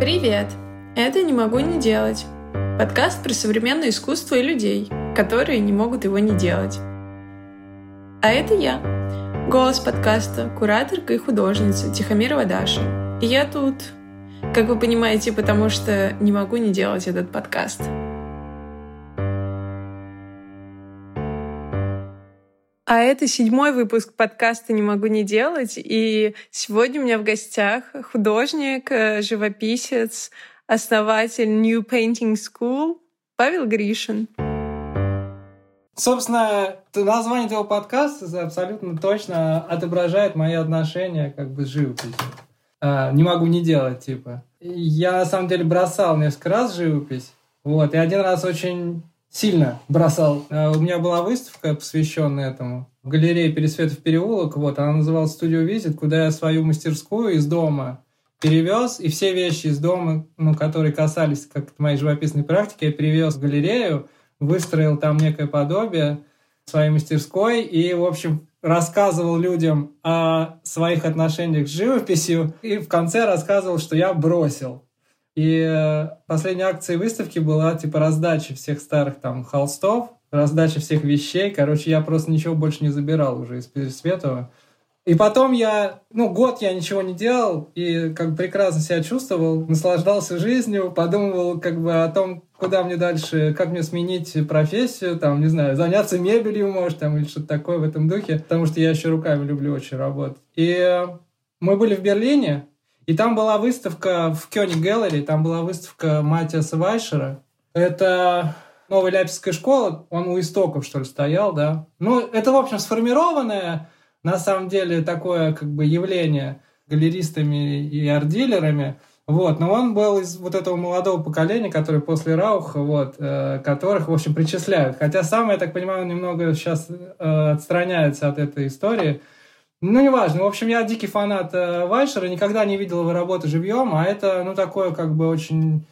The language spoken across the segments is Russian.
Привет! Это «Не могу не делать» — подкаст про современное искусство и людей, которые не могут его не делать. А это я, голос подкаста, кураторка и художница Тихомирова Даша. И я тут, как вы понимаете, потому что не могу не делать этот подкаст. А это седьмой выпуск подкаста «Не могу не делать». И сегодня у меня в гостях художник, э, живописец, основатель New Painting School Павел Гришин. Собственно, название этого подкаста абсолютно точно отображает мои отношения как бы с живописью. А, не могу не делать, типа. Я, на самом деле, бросал несколько раз живопись. Вот, и один раз очень сильно бросал. А, у меня была выставка, посвященная этому, в галерее Пересветов переулок, вот, она называлась «Студио Визит», куда я свою мастерскую из дома перевез, и все вещи из дома, ну, которые касались как моей живописной практики, я перевез в галерею, выстроил там некое подобие своей мастерской и, в общем, рассказывал людям о своих отношениях с живописью и в конце рассказывал, что я бросил. И э, последняя акция выставки была типа раздача всех старых там холстов, раздача всех вещей. Короче, я просто ничего больше не забирал уже из Пересветова. И потом я, ну, год я ничего не делал и как прекрасно себя чувствовал, наслаждался жизнью, подумывал как бы о том, куда мне дальше, как мне сменить профессию, там, не знаю, заняться мебелью, может, там, или что-то такое в этом духе, потому что я еще руками люблю очень работать. И мы были в Берлине, и там была выставка в Кёниг Галлери, там была выставка Матиаса Вайшера. Это новая ляписская школа, он у истоков, что ли, стоял, да. Ну, это, в общем, сформированное, на самом деле, такое, как бы, явление галеристами и арт-дилерами, вот, но он был из вот этого молодого поколения, который после Рауха, вот, э, которых, в общем, причисляют. Хотя сам, я так понимаю, он немного сейчас э, отстраняется от этой истории, ну, неважно. В общем, я дикий фанат э, Вайшера, никогда не видел его работы живьем, а это, ну, такое как бы очень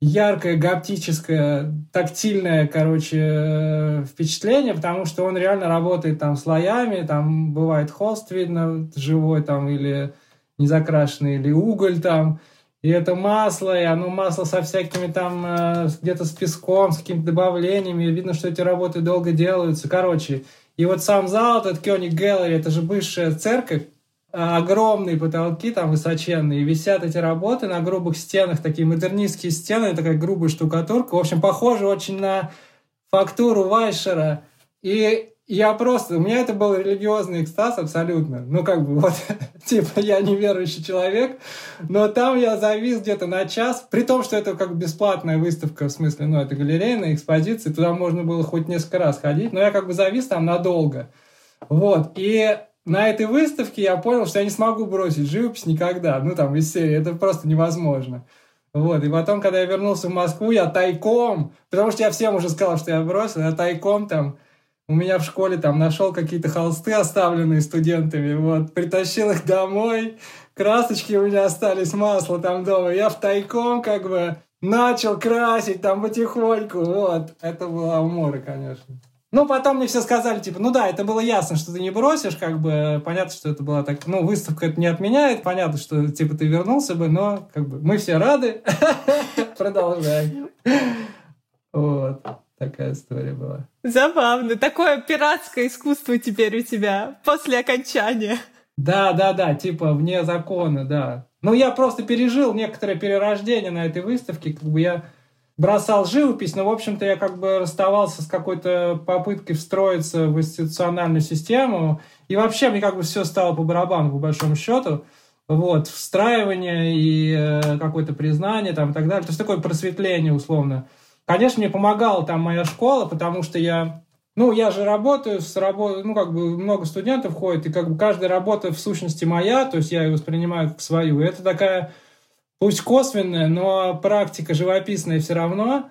яркое, гаптическое, тактильное, короче, э, впечатление, потому что он реально работает там слоями, там бывает холст видно живой там или незакрашенный, или уголь там, и это масло, и оно масло со всякими там, э, где-то с песком, с какими-то добавлениями, видно, что эти работы долго делаются. Короче, и вот сам зал, этот Кёник Гэллери, это же бывшая церковь, а, огромные потолки там высоченные, висят эти работы на грубых стенах, такие модернистские стены, такая грубая штукатурка. В общем, похоже очень на фактуру Вайшера. И я просто, у меня это был религиозный экстаз абсолютно. Ну, как бы, вот, типа, я неверующий человек, но там я завис где-то на час, при том, что это как бесплатная выставка, в смысле, ну, это галерейная экспозиция, туда можно было хоть несколько раз ходить, но я как бы завис там надолго. Вот, и на этой выставке я понял, что я не смогу бросить живопись никогда, ну, там, из серии, это просто невозможно. Вот, и потом, когда я вернулся в Москву, я тайком, потому что я всем уже сказал, что я бросил, я тайком там у меня в школе там нашел какие-то холсты, оставленные студентами, вот, притащил их домой, красочки у меня остались, масло там дома, я в тайком как бы начал красить там потихоньку, вот. Это было умора, конечно. Ну, потом мне все сказали, типа, ну да, это было ясно, что ты не бросишь, как бы, понятно, что это была так, ну, выставка это не отменяет, понятно, что, типа, ты вернулся бы, но, как бы, мы все рады, продолжай. Вот. Такая история была. Забавно. Такое пиратское искусство теперь у тебя после окончания. Да, да, да, типа вне закона, да. Ну, я просто пережил некоторое перерождение на этой выставке. Как бы я бросал живопись, но, в общем-то, я как бы расставался с какой-то попыткой встроиться в институциональную систему. И вообще мне как бы все стало по барабану, по большому счету. Вот, встраивание и э, какое-то признание там и так далее. То есть такое просветление, условно. Конечно, мне помогала там моя школа, потому что я ну, я же работаю с работой, ну, как бы много студентов ходит, и как бы каждая работа в сущности моя, то есть я ее воспринимаю как свою. И это такая, пусть косвенная, но практика живописная все равно.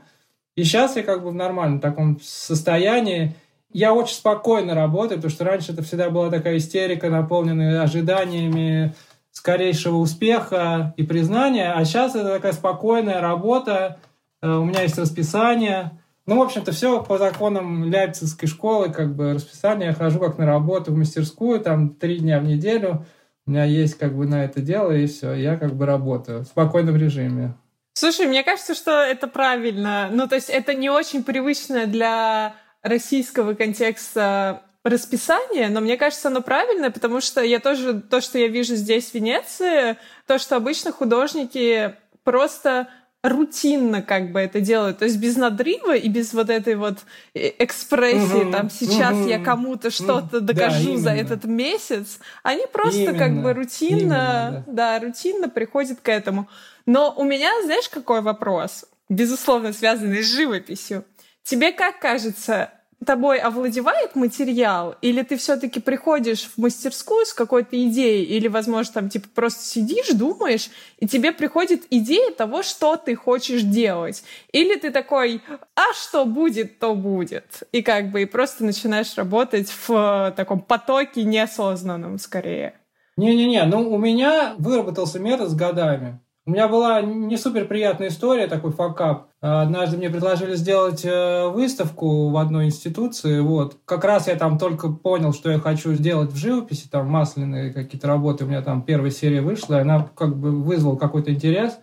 И сейчас я как бы в нормальном таком состоянии. Я очень спокойно работаю, потому что раньше это всегда была такая истерика, наполненная ожиданиями скорейшего успеха и признания, а сейчас это такая спокойная работа, у меня есть расписание. Ну, в общем-то, все по законам Ляйпцигской школы, как бы расписание. Я хожу как на работу в мастерскую, там три дня в неделю. У меня есть как бы на это дело, и все. Я как бы работаю в спокойном режиме. Слушай, мне кажется, что это правильно. Ну, то есть это не очень привычно для российского контекста расписание, но мне кажется, оно правильное, потому что я тоже, то, что я вижу здесь, в Венеции, то, что обычно художники просто рутинно как бы это делают, то есть без надрыва и без вот этой вот э, экспрессии, угу, там сейчас угу, я кому-то что-то докажу да, за этот месяц, они просто именно, как бы рутинно, именно, да. да, рутинно приходят к этому. Но у меня, знаешь, какой вопрос, безусловно связанный с живописью. Тебе как кажется, тобой овладевает материал, или ты все-таки приходишь в мастерскую с какой-то идеей, или, возможно, там, типа, просто сидишь, думаешь, и тебе приходит идея того, что ты хочешь делать. Или ты такой, а что будет, то будет. И как бы, и просто начинаешь работать в э, таком потоке неосознанном, скорее. Не-не-не, ну, у меня выработался метод с годами. У меня была не супер приятная история, такой факап. Однажды мне предложили сделать э, выставку в одной институции. Вот. Как раз я там только понял, что я хочу сделать в живописи, там масляные какие-то работы. У меня там первая серия вышла, она как бы вызвала какой-то интерес.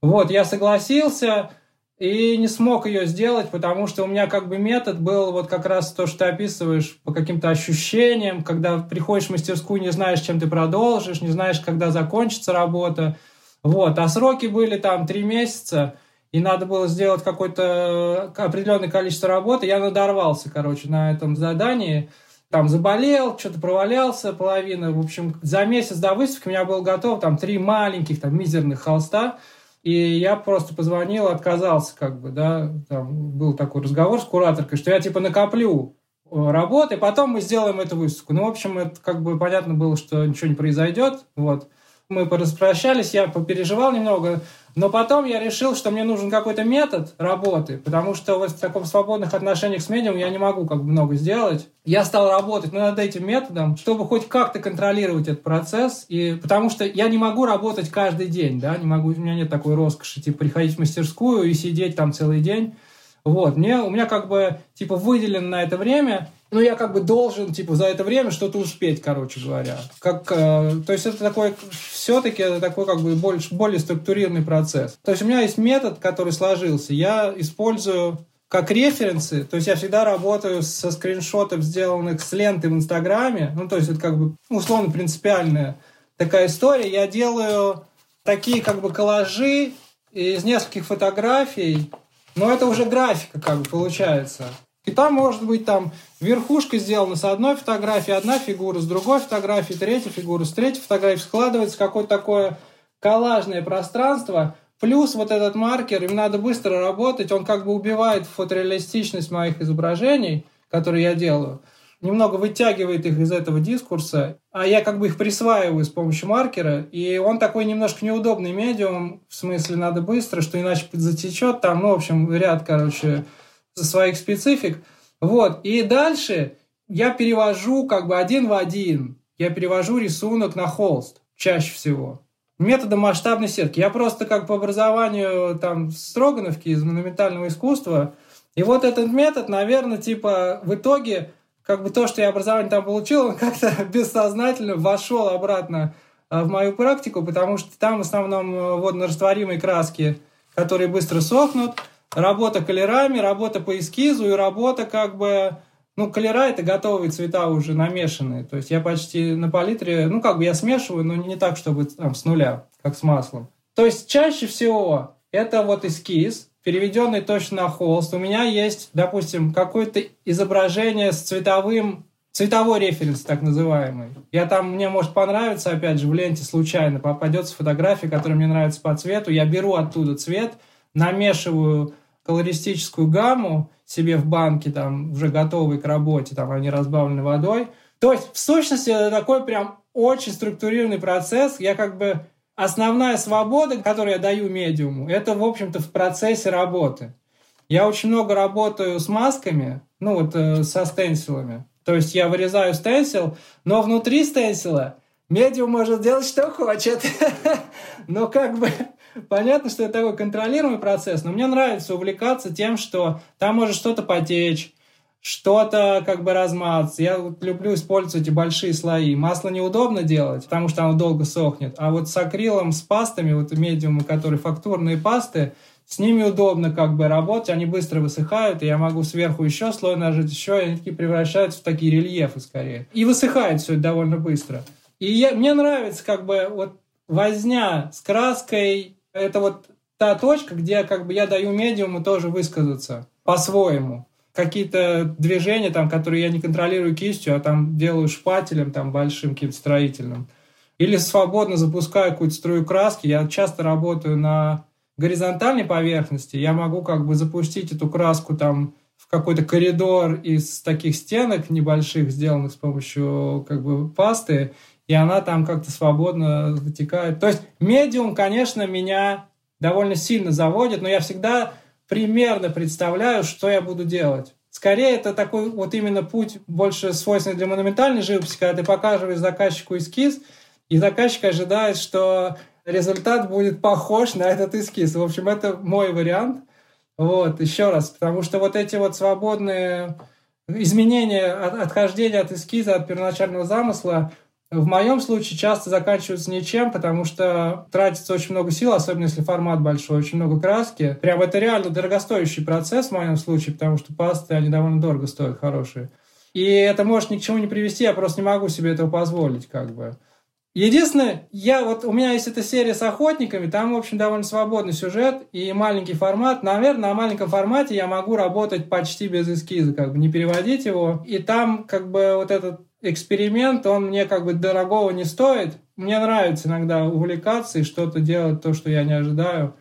Вот, я согласился и не смог ее сделать, потому что у меня как бы метод был вот как раз то, что ты описываешь по каким-то ощущениям, когда приходишь в мастерскую, не знаешь, чем ты продолжишь, не знаешь, когда закончится работа. Вот. А сроки были там три месяца, и надо было сделать какое-то определенное количество работы. Я надорвался, короче, на этом задании. Там заболел, что-то провалялся половина. В общем, за месяц до выставки у меня было готово там три маленьких, там, мизерных холста. И я просто позвонил, отказался, как бы, да, там был такой разговор с кураторкой, что я, типа, накоплю э, работы, потом мы сделаем эту выставку. Ну, в общем, это как бы понятно было, что ничего не произойдет, вот мы пораспрощались, я попереживал немного, но потом я решил, что мне нужен какой-то метод работы, потому что вот в таком свободных отношениях с медиумом я не могу как бы много сделать. Я стал работать над этим методом, чтобы хоть как-то контролировать этот процесс, и потому что я не могу работать каждый день, да, не могу, у меня нет такой роскоши, типа, приходить в мастерскую и сидеть там целый день. Вот, мне, у меня как бы, типа, выделено на это время, ну, я как бы должен, типа, за это время что-то успеть, короче говоря. Как, э, то есть это такой, все-таки это такой как бы больше, более структурированный процесс. То есть у меня есть метод, который сложился. Я использую как референсы, то есть я всегда работаю со скриншотов, сделанных с ленты в Инстаграме, ну, то есть это как бы условно принципиальная такая история. Я делаю такие как бы коллажи из нескольких фотографий, но это уже графика как бы получается. И там может быть там верхушка сделана с одной фотографии, одна фигура с другой фотографии, третья фигура с третьей фотографии. Складывается какое-то такое коллажное пространство, плюс вот этот маркер, им надо быстро работать, он как бы убивает фотореалистичность моих изображений, которые я делаю, немного вытягивает их из этого дискурса, а я как бы их присваиваю с помощью маркера, и он такой немножко неудобный медиум, в смысле надо быстро, что иначе затечет там, ну, в общем, ряд, короче, своих специфик. Вот. И дальше я перевожу как бы один в один. Я перевожу рисунок на холст чаще всего. Методом масштабной сетки. Я просто как по образованию там Строгановки из монументального искусства. И вот этот метод, наверное, типа в итоге как бы то, что я образование там получил, он как-то бессознательно вошел обратно а, в мою практику, потому что там в основном э, водно-растворимые краски, которые быстро сохнут, работа колерами, работа по эскизу и работа как бы... Ну, колера — это готовые цвета уже намешанные. То есть я почти на палитре... Ну, как бы я смешиваю, но не так, чтобы там с нуля, как с маслом. То есть чаще всего это вот эскиз, переведенный точно на холст. У меня есть, допустим, какое-то изображение с цветовым цветовой референс, так называемый. Я там, мне может понравиться, опять же, в ленте случайно попадется фотография, которая мне нравится по цвету, я беру оттуда цвет, намешиваю колористическую гамму себе в банке, там, уже готовый к работе, там, они разбавлены водой. То есть, в сущности, это такой прям очень структурированный процесс. Я как бы... Основная свобода, которую я даю медиуму, это, в общем-то, в процессе работы. Я очень много работаю с масками, ну вот э, со стенсилами. То есть я вырезаю стенсил, но внутри стенсила медиум может делать, что хочет. но как бы понятно, что это такой контролируемый процесс, но мне нравится увлекаться тем, что там может что-то потечь, что-то как бы размазаться. Я вот люблю использовать эти большие слои. Масло неудобно делать, потому что оно долго сохнет. А вот с акрилом, с пастами, вот медиумы, которые фактурные пасты, с ними удобно как бы работать, они быстро высыхают, и я могу сверху еще слой нажать, еще, и они такие превращаются в такие рельефы скорее. И высыхает все это довольно быстро. И я, мне нравится как бы вот возня с краской, это вот та точка, где как бы я даю медиуму тоже высказаться по-своему какие-то движения, там, которые я не контролирую кистью, а там делаю шпателем там, большим каким-то строительным. Или свободно запускаю какую-то струю краски. Я часто работаю на горизонтальной поверхности. Я могу как бы запустить эту краску там в какой-то коридор из таких стенок небольших, сделанных с помощью как бы пасты, и она там как-то свободно вытекает. То есть медиум, конечно, меня довольно сильно заводит, но я всегда примерно представляю, что я буду делать. Скорее, это такой вот именно путь больше свойственный для монументальной живописи, когда ты показываешь заказчику эскиз, и заказчик ожидает, что результат будет похож на этот эскиз. В общем, это мой вариант. Вот, еще раз, потому что вот эти вот свободные изменения, отхождения от эскиза, от первоначального замысла, в моем случае часто заканчиваются ничем, потому что тратится очень много сил, особенно если формат большой, очень много краски. Прям это реально дорогостоящий процесс в моем случае, потому что пасты, они довольно дорого стоят, хорошие. И это может ни к чему не привести, я просто не могу себе этого позволить, как бы. Единственное, я вот у меня есть эта серия с охотниками, там, в общем, довольно свободный сюжет и маленький формат. Наверное, на маленьком формате я могу работать почти без эскиза, как бы не переводить его. И там, как бы, вот этот эксперимент, он мне как бы дорогого не стоит. Мне нравится иногда увлекаться и что-то делать, то, что я не ожидаю.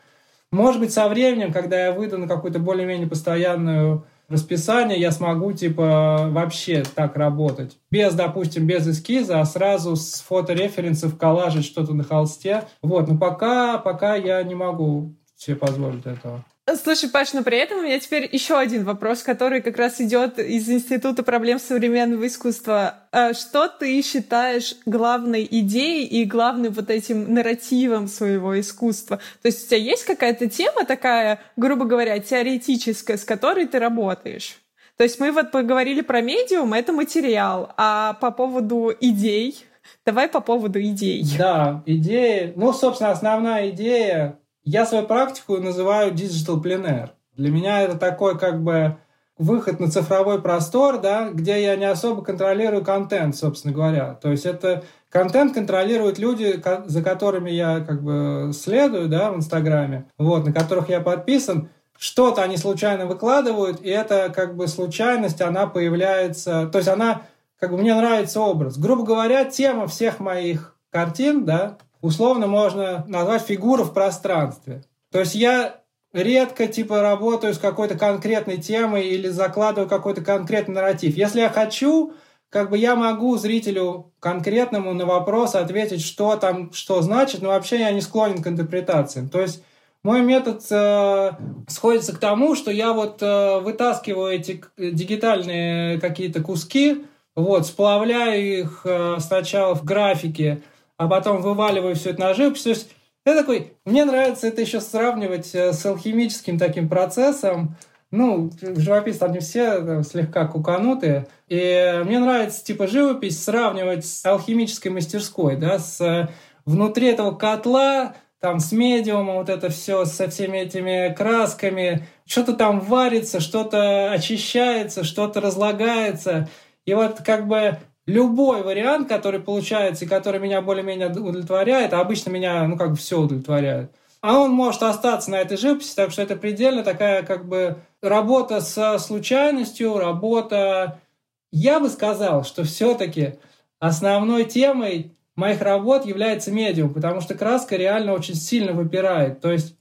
Может быть, со временем, когда я выйду на какую-то более-менее постоянную расписание, я смогу, типа, вообще так работать. Без, допустим, без эскиза, а сразу с фотореференсов коллажить что-то на холсте. Вот, но пока, пока я не могу себе позволить этого. Слушай, Паш, но при этом у меня теперь еще один вопрос, который как раз идет из Института проблем современного искусства. А что ты считаешь главной идеей и главным вот этим нарративом своего искусства? То есть у тебя есть какая-то тема такая, грубо говоря, теоретическая, с которой ты работаешь? То есть мы вот поговорили про медиум, это материал, а по поводу идей, давай по поводу идей. Да, идеи, ну, собственно, основная идея я свою практику называю digital plein Для меня это такой как бы выход на цифровой простор, да, где я не особо контролирую контент, собственно говоря. То есть это контент контролируют люди, за которыми я как бы следую, да, в Инстаграме, вот, на которых я подписан. Что-то они случайно выкладывают, и это как бы случайность, она появляется, то есть она, как бы мне нравится образ. Грубо говоря, тема всех моих картин, да, условно можно назвать фигуру в пространстве. То есть я редко типа работаю с какой-то конкретной темой или закладываю какой-то конкретный нарратив. Если я хочу, как бы я могу зрителю конкретному на вопрос ответить, что там, что значит, но вообще я не склонен к интерпретациям. То есть мой метод э, сходится к тому, что я вот э, вытаскиваю эти дигитальные какие-то куски, вот, сплавляю их э, сначала в графике, а потом вываливаю все это на живопись. То есть я такой, мне нравится это еще сравнивать э, с алхимическим таким процессом. Ну, живописцы, они все там, слегка куканутые. И мне нравится, типа, живопись сравнивать с алхимической мастерской, да, с внутри этого котла, там, с медиумом, вот это все, со всеми этими красками, что-то там варится, что-то очищается, что-то разлагается. И вот как бы любой вариант, который получается и который меня более-менее удовлетворяет, а обычно меня, ну, как бы все удовлетворяет, а он может остаться на этой живописи, так что это предельно такая, как бы, работа со случайностью, работа... Я бы сказал, что все-таки основной темой моих работ является медиум, потому что краска реально очень сильно выпирает. То есть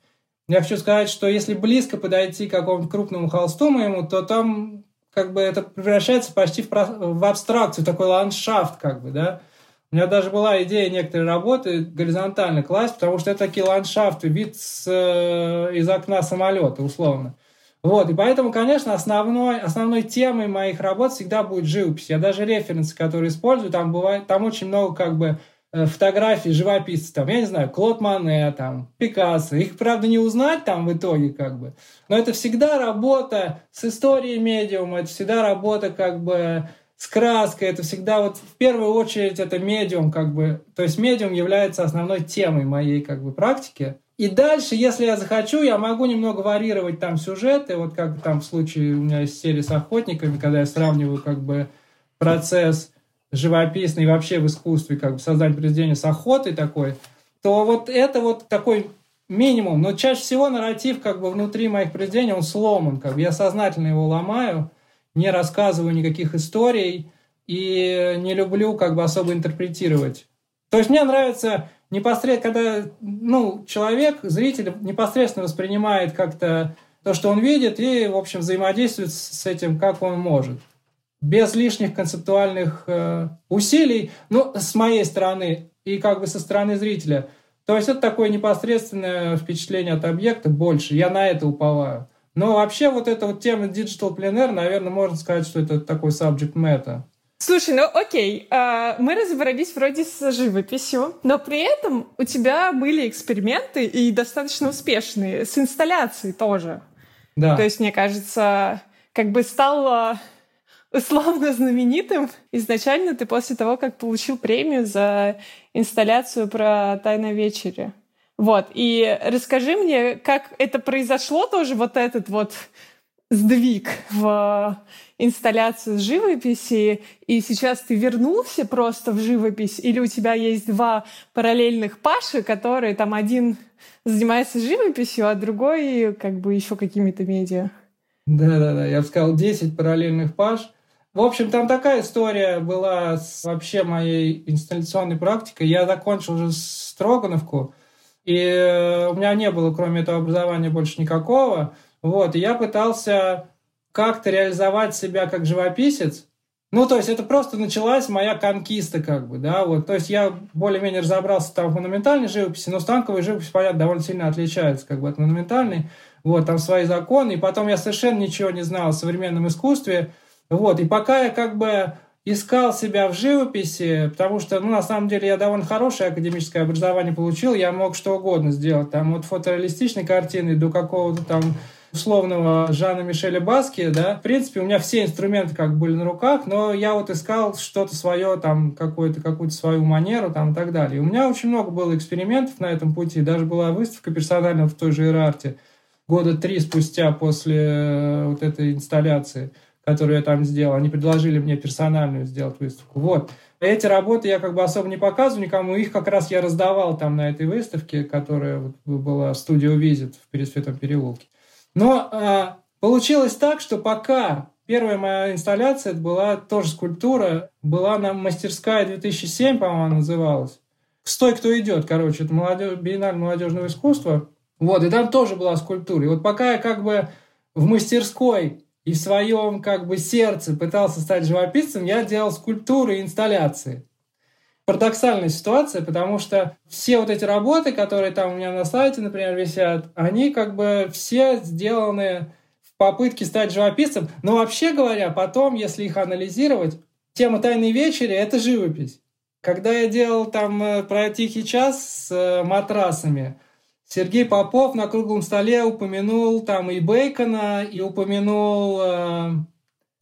я хочу сказать, что если близко подойти к какому-то крупному холсту моему, то там как бы это превращается почти в, в абстракцию, такой ландшафт, как бы, да. У меня даже была идея некоторые работы горизонтально класть, потому что это такие ландшафты, вид с, э, из окна самолета, условно. Вот, и поэтому, конечно, основной, основной темой моих работ всегда будет живопись. Я даже референсы, которые использую, там бывает, там очень много как бы фотографии живописцев, там, я не знаю, Клод Мане, там, Пикассо. Их, правда, не узнать там в итоге, как бы. Но это всегда работа с историей медиума, это всегда работа, как бы, с краской, это всегда вот в первую очередь это медиум, как бы, то есть медиум является основной темой моей, как бы, практики. И дальше, если я захочу, я могу немного варьировать там сюжеты, вот как там в случае у меня есть серия с охотниками, когда я сравниваю как бы процесс живописный вообще в искусстве, как бы создание произведения с охотой такой, то вот это вот такой минимум. Но чаще всего нарратив как бы внутри моих произведений, он сломан. Как бы я сознательно его ломаю, не рассказываю никаких историй и не люблю как бы особо интерпретировать. То есть мне нравится непосредственно, когда ну, человек, зритель непосредственно воспринимает как-то то, что он видит, и, в общем, взаимодействует с этим, как он может. Без лишних концептуальных э, усилий, ну, с моей стороны и как бы со стороны зрителя. То есть это такое непосредственное впечатление от объекта больше. Я на это уповаю. Но вообще вот эта вот тема Digital Plein Air, наверное, можно сказать, что это такой subject matter. Слушай, ну окей, а, мы разобрались вроде с живописью, но при этом у тебя были эксперименты и достаточно успешные, с инсталляцией тоже. Да. То есть, мне кажется, как бы стал условно знаменитым. Изначально ты после того, как получил премию за инсталляцию про «Тайна вечери». Вот, и расскажи мне, как это произошло тоже, вот этот вот сдвиг в инсталляцию живописи, и сейчас ты вернулся просто в живопись, или у тебя есть два параллельных Паши, которые там один занимается живописью, а другой как бы еще какими-то медиа. Да-да-да, я бы сказал 10 параллельных Паш. В общем, там такая история была с вообще моей инсталляционной практикой. Я закончил уже Строгановку, и у меня не было, кроме этого образования, больше никакого. Вот, и я пытался как-то реализовать себя как живописец. Ну, то есть это просто началась моя конкиста, как бы, да, вот. То есть я более-менее разобрался там в монументальной живописи, но станковая живопись, понятно, довольно сильно отличается, как бы, от монументальной. Вот, там свои законы, и потом я совершенно ничего не знал о современном искусстве. Вот, и пока я как бы искал себя в живописи, потому что, ну, на самом деле, я довольно хорошее академическое образование получил, я мог что угодно сделать, там, от фотореалистичной картины до какого-то там условного Жана Мишеля Баски, да, в принципе, у меня все инструменты как были на руках, но я вот искал что-то свое, там, какую-то какую-то свою манеру, там, и так далее. И у меня очень много было экспериментов на этом пути, даже была выставка персональная в той же Ирарте, года три спустя после э, вот этой инсталляции, которую я там сделал. Они предложили мне персональную сделать выставку. Вот. Эти работы я как бы особо не показываю никому, их как раз я раздавал там на этой выставке, которая вот была студио Визит в Пересветом переулке. Но э, получилось так, что пока первая моя инсталляция это была тоже скульптура, была на мастерская 2007, по-моему, называлась. «Стой, кто идет», короче, это молодежь, биенналь молодежного искусства. Вот, и там тоже была скульптура. И вот пока я как бы в мастерской и в своем как бы сердце пытался стать живописцем, я делал скульптуры и инсталляции парадоксальная ситуация, потому что все вот эти работы, которые там у меня на сайте, например, висят, они как бы все сделаны в попытке стать живописцем. Но вообще говоря, потом, если их анализировать, тема «Тайной вечери» — это живопись. Когда я делал там э, про «Тихий час» с э, матрасами, Сергей Попов на круглом столе упомянул там и Бейкона, и упомянул э,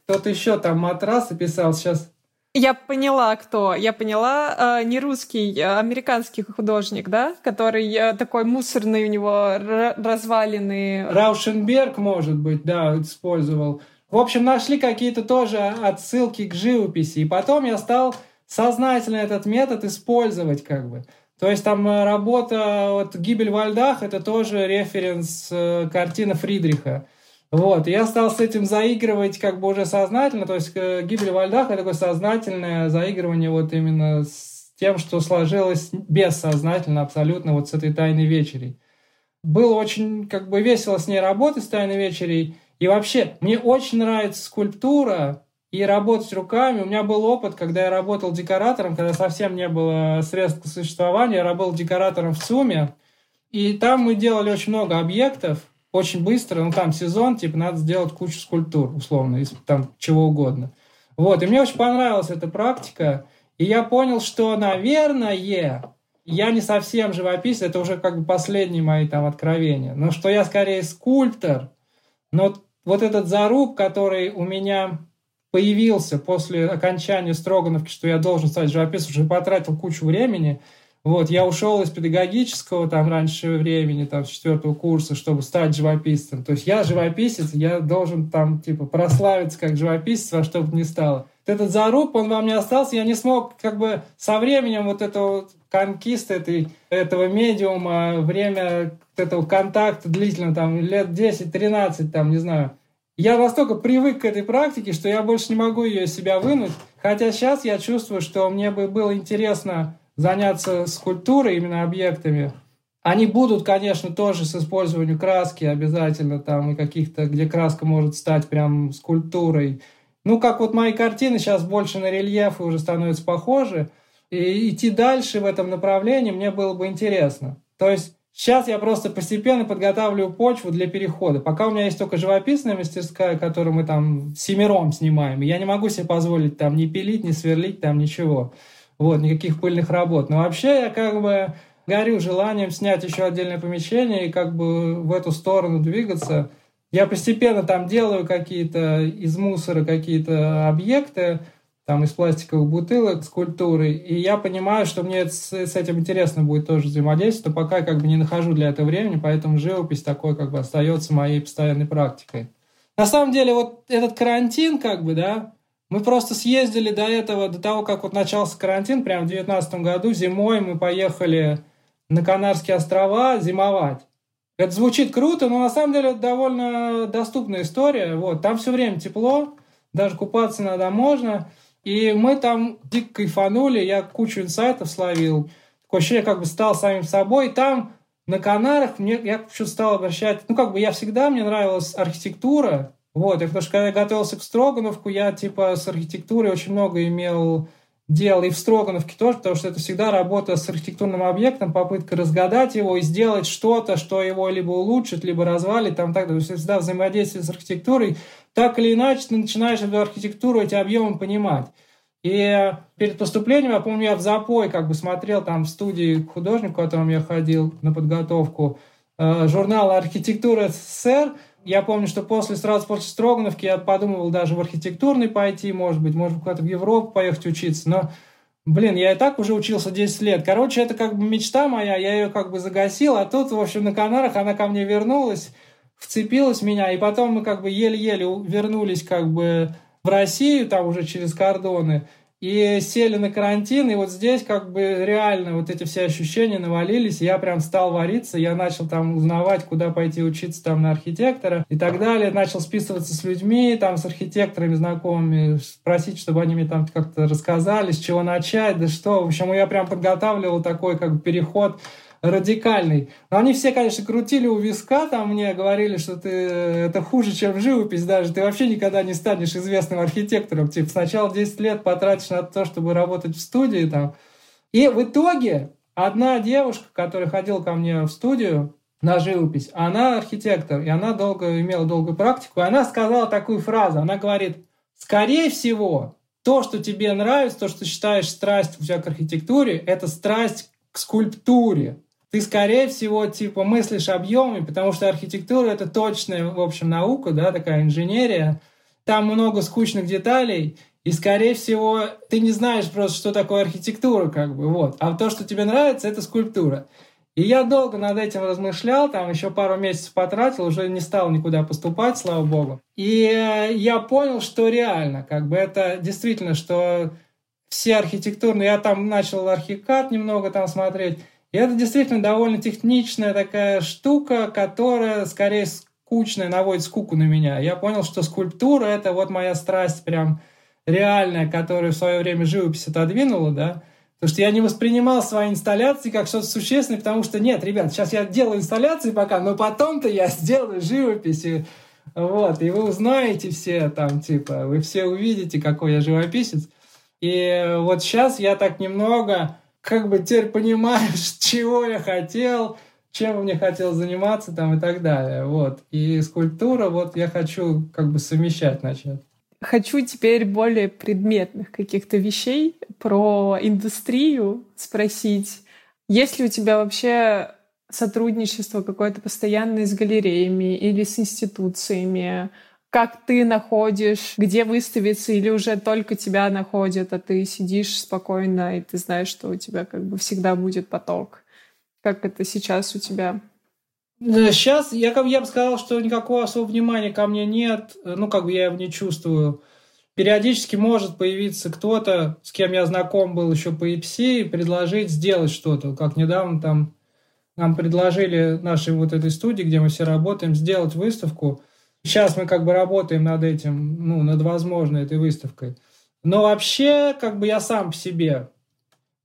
кто-то еще там матрасы писал. Сейчас я поняла, кто. Я поняла, э, не русский, а американский художник, да? Который э, такой мусорный у него развалины. Раушенберг, может быть, да, использовал. В общем, нашли какие-то тоже отсылки к живописи. И потом я стал сознательно этот метод использовать как бы. То есть там э, работа вот «Гибель во льдах» — это тоже референс э, картина Фридриха. Вот, я стал с этим заигрывать как бы уже сознательно, то есть э, «Гибель во льдах» — это такое сознательное заигрывание вот именно с тем, что сложилось бессознательно абсолютно вот с этой «Тайной вечерей». Было очень как бы весело с ней работать, с «Тайной вечерей», и вообще, мне очень нравится скульптура и работать руками. У меня был опыт, когда я работал декоратором, когда совсем не было средств к существованию, я работал декоратором в ЦУМе, и там мы делали очень много объектов, очень быстро, ну там сезон, типа надо сделать кучу скульптур, условно, из там чего угодно. Вот, и мне очень понравилась эта практика, И я понял, что, наверное, я не совсем живописец, это уже как бы последние мои там откровения, но что я скорее скульптор, но вот этот заруб, который у меня появился после окончания Строгановки, что я должен стать живописцем, уже потратил кучу времени. Вот, я ушел из педагогического там раньше времени, там, с четвертого курса, чтобы стать живописцем. То есть я живописец, я должен там, типа, прославиться как живописец во что бы ни стало. Этот заруб, он во мне остался, я не смог, как бы, со временем вот этого конкиста этой, этого медиума, время этого контакта длительного, там, лет 10-13, там, не знаю, я настолько привык к этой практике, что я больше не могу ее из себя вынуть. Хотя сейчас я чувствую, что мне бы было интересно заняться скульптурой, именно объектами. Они будут, конечно, тоже с использованием краски обязательно, там, и каких-то, где краска может стать прям скульптурой. Ну, как вот мои картины сейчас больше на рельефы уже становятся похожи. И идти дальше в этом направлении мне было бы интересно. То есть Сейчас я просто постепенно подготавливаю почву для перехода. Пока у меня есть только живописная мастерская, которую мы там семером снимаем, я не могу себе позволить там ни пилить, ни сверлить, там ничего. Вот, никаких пыльных работ. Но вообще я как бы горю желанием снять еще отдельное помещение и как бы в эту сторону двигаться. Я постепенно там делаю какие-то из мусора какие-то объекты, там из пластиковых бутылок, скульптуры, и я понимаю, что мне с, с этим интересно будет тоже взаимодействовать, но пока как бы не нахожу для этого времени, поэтому живопись такой как бы остается моей постоянной практикой. На самом деле вот этот карантин как бы, да, мы просто съездили до этого, до того, как вот начался карантин, прямо в 2019 году, зимой мы поехали на Канарские острова зимовать. Это звучит круто, но на самом деле это довольно доступная история. Вот, там все время тепло, даже купаться надо можно. И мы там дико кайфанули, я кучу инсайтов словил. Такое ощущение, как бы стал самим собой. Там на Канарах мне, я что-то стал обращать... Ну, как бы я всегда, мне нравилась архитектура. Вот, и потому что когда я готовился к Строгановку, я типа с архитектурой очень много имел дел и в Строгановке тоже, потому что это всегда работа с архитектурным объектом, попытка разгадать его и сделать что-то, что его либо улучшит, либо развалит, там так. То есть всегда взаимодействие с архитектурой так или иначе ты начинаешь эту архитектуру, эти объемы понимать. И перед поступлением, я помню, я в запой как бы смотрел там в студии художник, к которому я ходил на подготовку, э, журнал «Архитектура СССР». Я помню, что после, сразу после Строгановки я подумывал даже в архитектурный пойти, может быть, может куда-то в Европу поехать учиться, но Блин, я и так уже учился 10 лет. Короче, это как бы мечта моя, я ее как бы загасил, а тут, в общем, на Канарах она ко мне вернулась вцепилась в меня, и потом мы как бы еле-еле вернулись как бы в Россию, там уже через кордоны, и сели на карантин, и вот здесь как бы реально вот эти все ощущения навалились, я прям стал вариться, я начал там узнавать, куда пойти учиться там на архитектора и так далее, начал списываться с людьми, там с архитекторами знакомыми, спросить, чтобы они мне там как-то рассказали, с чего начать, да что, в общем, я прям подготавливал такой как бы переход радикальный. Но они все, конечно, крутили у виска, там мне говорили, что ты это хуже, чем живопись даже. Ты вообще никогда не станешь известным архитектором. Типа сначала 10 лет потратишь на то, чтобы работать в студии там. И в итоге одна девушка, которая ходила ко мне в студию на живопись, она архитектор, и она долго имела долгую практику, и она сказала такую фразу. Она говорит, скорее всего, то, что тебе нравится, то, что считаешь страсть у тебя к архитектуре, это страсть к скульптуре ты, скорее всего, типа мыслишь объемами, потому что архитектура — это точная, в общем, наука, да, такая инженерия. Там много скучных деталей, и, скорее всего, ты не знаешь просто, что такое архитектура, как бы, вот. А то, что тебе нравится, это скульптура. И я долго над этим размышлял, там еще пару месяцев потратил, уже не стал никуда поступать, слава богу. И я понял, что реально, как бы это действительно, что все архитектурные, я там начал архикад немного там смотреть, и это действительно довольно техничная такая штука, которая скорее скучная, наводит скуку на меня. Я понял, что скульптура — это вот моя страсть прям реальная, которую в свое время живопись отодвинула, да, Потому что я не воспринимал свои инсталляции как что-то существенное, потому что нет, ребят, сейчас я делаю инсталляции пока, но потом-то я сделаю живопись. И, вот, и вы узнаете все там, типа, вы все увидите, какой я живописец. И вот сейчас я так немного как бы теперь понимаешь, чего я хотел, чем мне хотел заниматься там и так далее. Вот. И скульптура, вот я хочу как бы совмещать начать. Хочу теперь более предметных каких-то вещей про индустрию спросить. Есть ли у тебя вообще сотрудничество какое-то постоянное с галереями или с институциями? Как ты находишь, где выставиться, или уже только тебя находят, а ты сидишь спокойно, и ты знаешь, что у тебя как бы всегда будет поток? Как это сейчас у тебя? Сейчас я, как я бы сказал, что никакого особого внимания ко мне нет. Ну, как бы я его не чувствую. Периодически может появиться кто-то, с кем я знаком был еще по EPC, и предложить сделать что-то. Как недавно там нам предложили нашей вот этой студии, где мы все работаем, сделать выставку. Сейчас мы как бы работаем над этим, ну, над возможной этой выставкой. Но вообще, как бы я сам по себе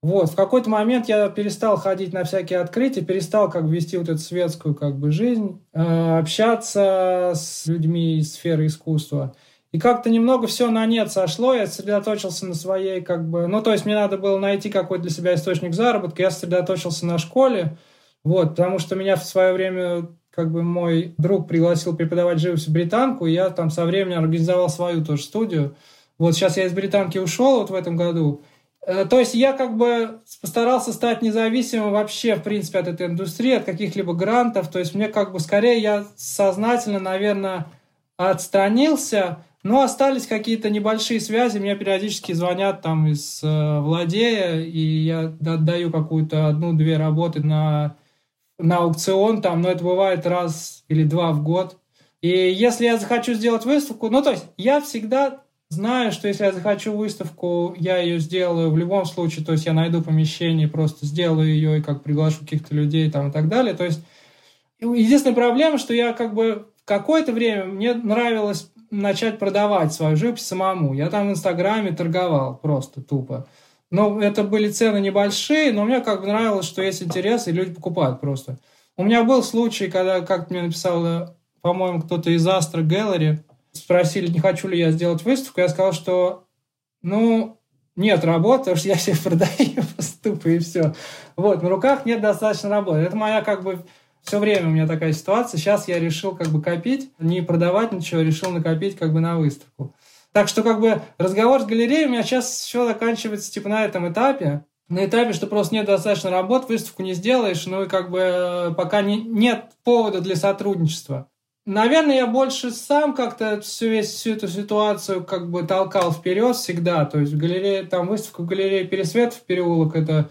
вот, в какой-то момент я перестал ходить на всякие открытия, перестал как бы вести вот эту светскую как бы жизнь, э, общаться с людьми из сферы искусства. И как-то немного все на нет сошло, я сосредоточился на своей как бы... Ну, то есть мне надо было найти какой-то для себя источник заработка, я сосредоточился на школе, вот, потому что меня в свое время как бы мой друг пригласил преподавать живопись в британку, и я там со временем организовал свою тоже студию. Вот сейчас я из британки ушел вот в этом году, Э, то есть я как бы постарался стать независимым вообще, в принципе, от этой индустрии, от каких-либо грантов. То есть мне как бы скорее я сознательно, наверное, отстранился, но остались какие-то небольшие связи. Мне периодически звонят там из э, Владея, и я отдаю какую-то одну-две работы на, на аукцион, там, но это бывает раз или два в год. И если я захочу сделать выставку, ну, то есть я всегда Знаю, что если я захочу выставку, я ее сделаю в любом случае, то есть я найду помещение, просто сделаю ее и как приглашу каких-то людей там и так далее. То есть единственная проблема, что я как бы какое-то время мне нравилось начать продавать свою живопись самому. Я там в Инстаграме торговал просто тупо. Но это были цены небольшие, но мне как бы нравилось, что есть интерес, и люди покупают просто. У меня был случай, когда, как мне написал, по-моему, кто-то из Astra Gallery, спросили, не хочу ли я сделать выставку, я сказал, что, ну, нет работы, что я себе продаю тупо и все. Вот, на руках нет достаточно работы. Это моя как бы все время у меня такая ситуация. Сейчас я решил как бы копить, не продавать ничего, решил накопить как бы на выставку. Так что как бы разговор с галереей у меня сейчас все заканчивается типа на этом этапе. На этапе, что просто нет достаточно работ, выставку не сделаешь, ну и как бы э, пока не, нет повода для сотрудничества. Наверное, я больше сам как-то всю, весь, всю эту ситуацию как бы толкал вперед всегда. То есть в галерее, там выставка в галерее Пересвет в переулок, это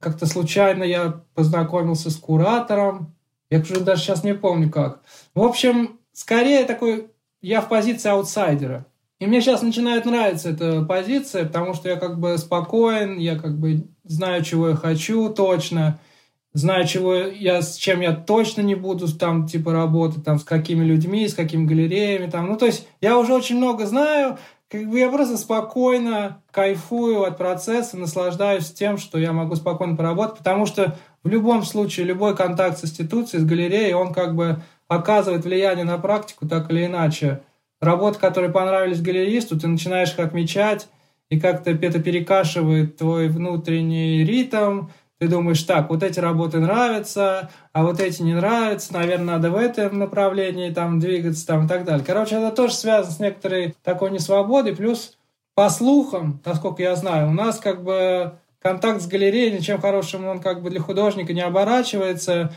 как-то случайно я познакомился с куратором. Я уже даже сейчас не помню как. В общем, скорее такой, я в позиции аутсайдера. И мне сейчас начинает нравиться эта позиция, потому что я как бы спокоен, я как бы знаю, чего я хочу точно – знаю, чего я, с чем я точно не буду там, типа, работать, там, с какими людьми, с какими галереями, там. Ну, то есть я уже очень много знаю, как бы я просто спокойно кайфую от процесса, наслаждаюсь тем, что я могу спокойно поработать, потому что в любом случае любой контакт с институцией, с галереей, он как бы оказывает влияние на практику так или иначе. Работы, которые понравились галеристу, ты начинаешь их отмечать, и как-то это перекашивает твой внутренний ритм, ты думаешь, так, вот эти работы нравятся, а вот эти не нравятся, наверное, надо в этом направлении там двигаться там и так далее. Короче, это тоже связано с некоторой такой несвободой, плюс по слухам, насколько я знаю, у нас как бы контакт с галереей ничем хорошим он как бы для художника не оборачивается,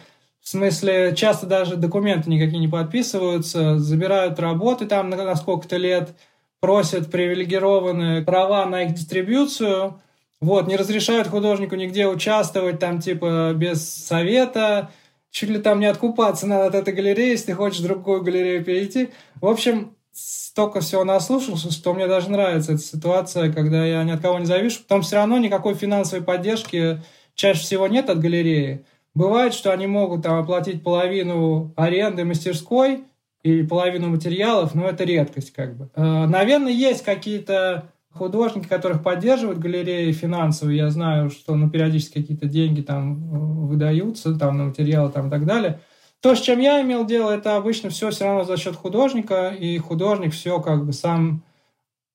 в смысле, часто даже документы никакие не подписываются, забирают работы там на, сколько-то лет, просят привилегированные права на их дистрибьюцию, вот, не разрешают художнику нигде участвовать, там, типа, без совета, чуть ли там не откупаться надо от этой галереи, если ты хочешь в другую галерею перейти. В общем, столько всего наслушался, что мне даже нравится эта ситуация, когда я ни от кого не завишу. Потом все равно никакой финансовой поддержки чаще всего нет от галереи. Бывает, что они могут там оплатить половину аренды мастерской или половину материалов, но это редкость как бы. Э, наверное, есть какие-то художники, которых поддерживают галереи финансово, я знаю, что ну, периодически какие-то деньги там э, выдаются там, на материалы там, и так далее. То, с чем я имел дело, это обычно все все равно за счет художника, и художник все как бы сам...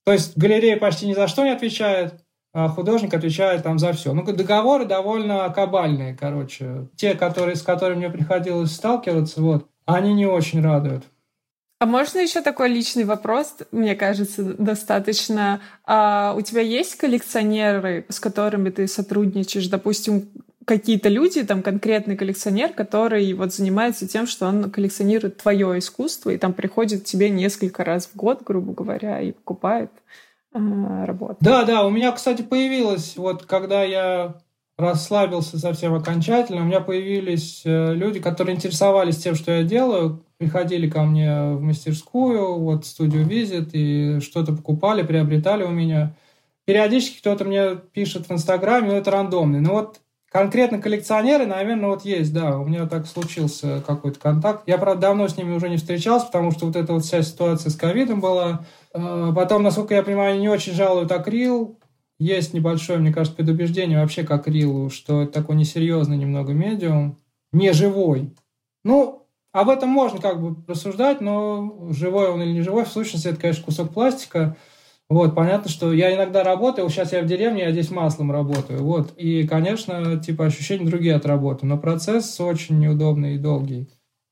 То есть галерея почти ни за что не отвечает, художник отвечает там за все. Ну, договоры довольно кабальные, короче. Те, которые, с которыми мне приходилось сталкиваться, вот, они не очень радуют. А можно еще такой личный вопрос, мне кажется, достаточно. А у тебя есть коллекционеры, с которыми ты сотрудничаешь? Допустим, какие-то люди, там конкретный коллекционер, который вот занимается тем, что он коллекционирует твое искусство, и там приходит к тебе несколько раз в год, грубо говоря, и покупает э, работу. Да, да, у меня, кстати, появилось, вот когда я расслабился совсем окончательно, у меня появились э, люди, которые интересовались тем, что я делаю, приходили ко мне в мастерскую, вот студию визит, и что-то покупали, приобретали у меня. Периодически кто-то мне пишет в Инстаграме, но это рандомный. Но вот конкретно коллекционеры, наверное, вот есть, да. У меня так случился какой-то контакт. Я, правда, давно с ними уже не встречался, потому что вот эта вот вся ситуация с ковидом была. Э, потом, насколько я понимаю, не очень жалуют акрил. Есть небольшое, мне кажется, предубеждение вообще к акрилу, что это такой несерьезный немного медиум, не живой. Ну, об этом можно как бы рассуждать, но живой он или не живой, в сущности, это, конечно, кусок пластика. Вот, понятно, что я иногда работаю, сейчас я в деревне, я здесь маслом работаю, вот, и, конечно, типа ощущения другие от работы, но процесс очень неудобный и долгий.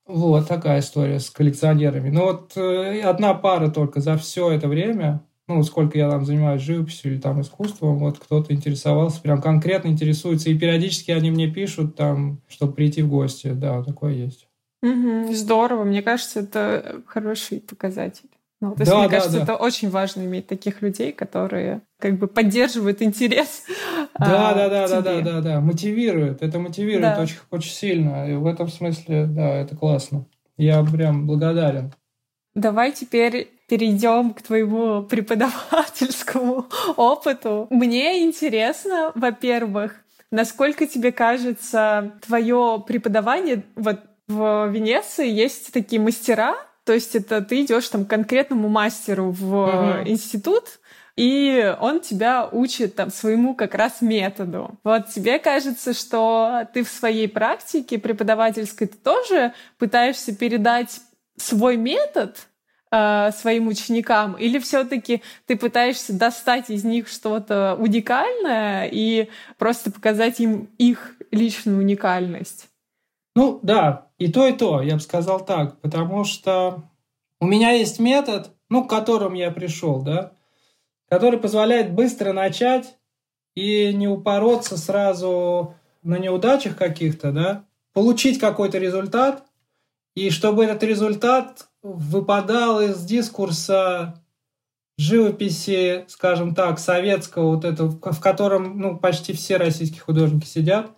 Вот такая история с коллекционерами. Но вот э, одна пара только за все это время, ну, сколько я там занимаюсь живописью или там искусством, вот кто-то интересовался, прям конкретно интересуется, и периодически они мне пишут там, чтобы прийти в гости, да, такое есть. Угу, здорово. Мне кажется, это хороший показатель. Ну, то есть, да, мне да, кажется, да. это очень важно иметь таких людей, которые как бы поддерживают интерес. Да, а, да, да, да, да, да, да, мотивируют. Это мотивирует да. очень, очень сильно. И в этом смысле, да, это классно. Я прям благодарен. Давай теперь перейдем к твоему преподавательскому опыту. Мне интересно, во-первых, насколько тебе кажется твое преподавание, вот в Венеции есть такие мастера, то есть это ты идешь там к конкретному мастеру в угу. институт, и он тебя учит там своему как раз методу. Вот тебе кажется, что ты в своей практике преподавательской ты тоже пытаешься передать свой метод э, своим ученикам, или все-таки ты пытаешься достать из них что-то уникальное и просто показать им их личную уникальность? Ну да, и то, и то, я бы сказал так, потому что у меня есть метод, ну, к которому я пришел, да, который позволяет быстро начать и не упороться сразу на неудачах каких-то, да, получить какой-то результат, и чтобы этот результат выпадал из дискурса живописи, скажем так, советского, вот этого, в котором ну, почти все российские художники сидят,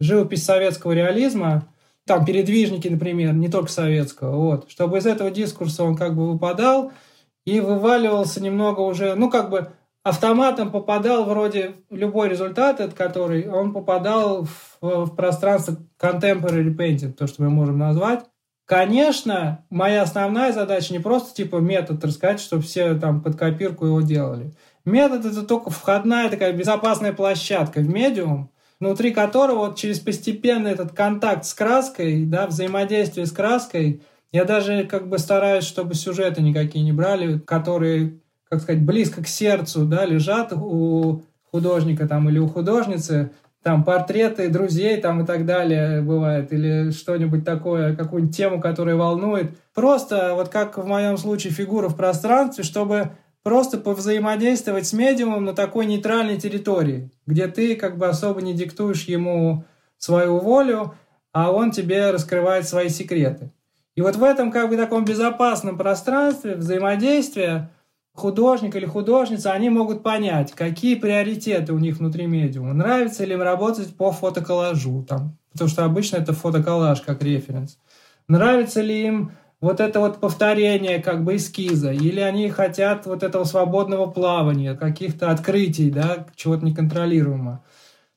живопись советского реализма, там передвижники, например, не только советского, вот, чтобы из этого дискурса он как бы выпадал и вываливался немного уже, ну, как бы автоматом попадал вроде любой результат, от который он попадал в, в пространство contemporary painting, то, что мы можем назвать. Конечно, моя основная задача не просто типа метод рассказать, чтобы все там под копирку его делали. Метод это только входная такая безопасная площадка в медиум, внутри которого вот через постепенный этот контакт с краской, да, взаимодействие с краской, я даже как бы стараюсь, чтобы сюжеты никакие не брали, которые, как сказать, близко к сердцу, да, лежат у художника там или у художницы, там портреты друзей там и так далее бывает, или что-нибудь такое, какую-нибудь тему, которая волнует. Просто вот как в моем случае фигура в пространстве, чтобы просто повзаимодействовать с медиумом на такой нейтральной территории, где ты как бы особо не диктуешь ему свою волю, а он тебе раскрывает свои секреты. И вот в этом как бы таком безопасном пространстве взаимодействия художник или художница, они могут понять, какие приоритеты у них внутри медиума. Нравится ли им работать по фотоколлажу, там, потому что обычно это фотоколлаж как референс. Нравится ли им вот это вот повторение как бы эскиза, или они хотят вот этого свободного плавания, каких-то открытий, да, чего-то неконтролируемого.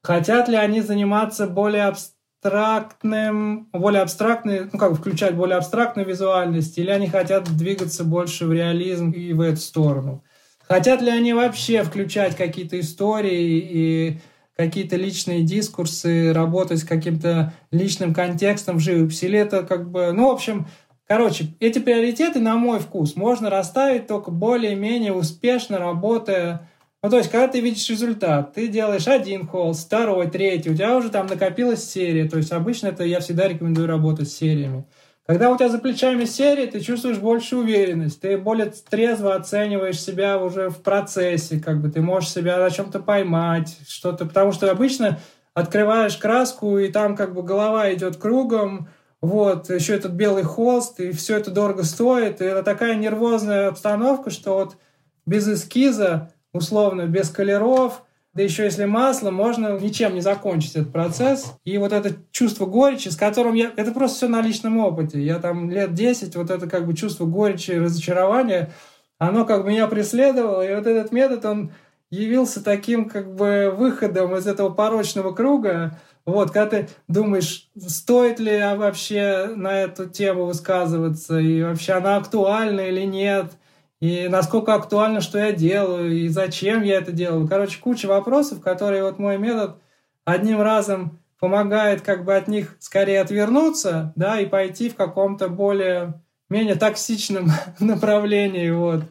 Хотят ли они заниматься более абстрактным, более абстрактной, ну как бы включать более абстрактную визуальность, или они хотят двигаться больше в реализм и в эту сторону. Хотят ли они вообще включать какие-то истории и какие-то личные дискурсы, работать с каким-то личным контекстом в живописи, или это как бы, ну, в общем, Короче, эти приоритеты, на мой вкус, можно расставить только более-менее успешно работая. Ну, то есть, когда ты видишь результат, ты делаешь один холст, второй, третий, у тебя уже там накопилась серия. То есть, обычно это я всегда рекомендую работать с сериями. Когда у тебя за плечами серия, ты чувствуешь больше уверенность, ты более трезво оцениваешь себя уже в процессе, как бы ты можешь себя на чем-то поймать, что-то, потому что обычно открываешь краску, и там как бы голова идет кругом, вот, еще этот белый холст, и все это дорого стоит, и это такая нервозная обстановка, что вот без эскиза, условно, без колеров, да еще если масло, можно ничем не закончить этот процесс. И вот это чувство горечи, с которым я... Это просто все на личном опыте. Я там лет 10, вот это как бы чувство горечи, разочарования, оно как бы меня преследовало. И вот этот метод, он явился таким как бы выходом из этого порочного круга. Вот, когда ты думаешь, стоит ли вообще на эту тему высказываться, и вообще она актуальна или нет – и насколько актуально, что я делаю, и зачем я это делаю. Короче, куча вопросов, которые вот мой метод одним разом помогает как бы от них скорее отвернуться, да, и пойти в каком-то более менее токсичном направлении, вот.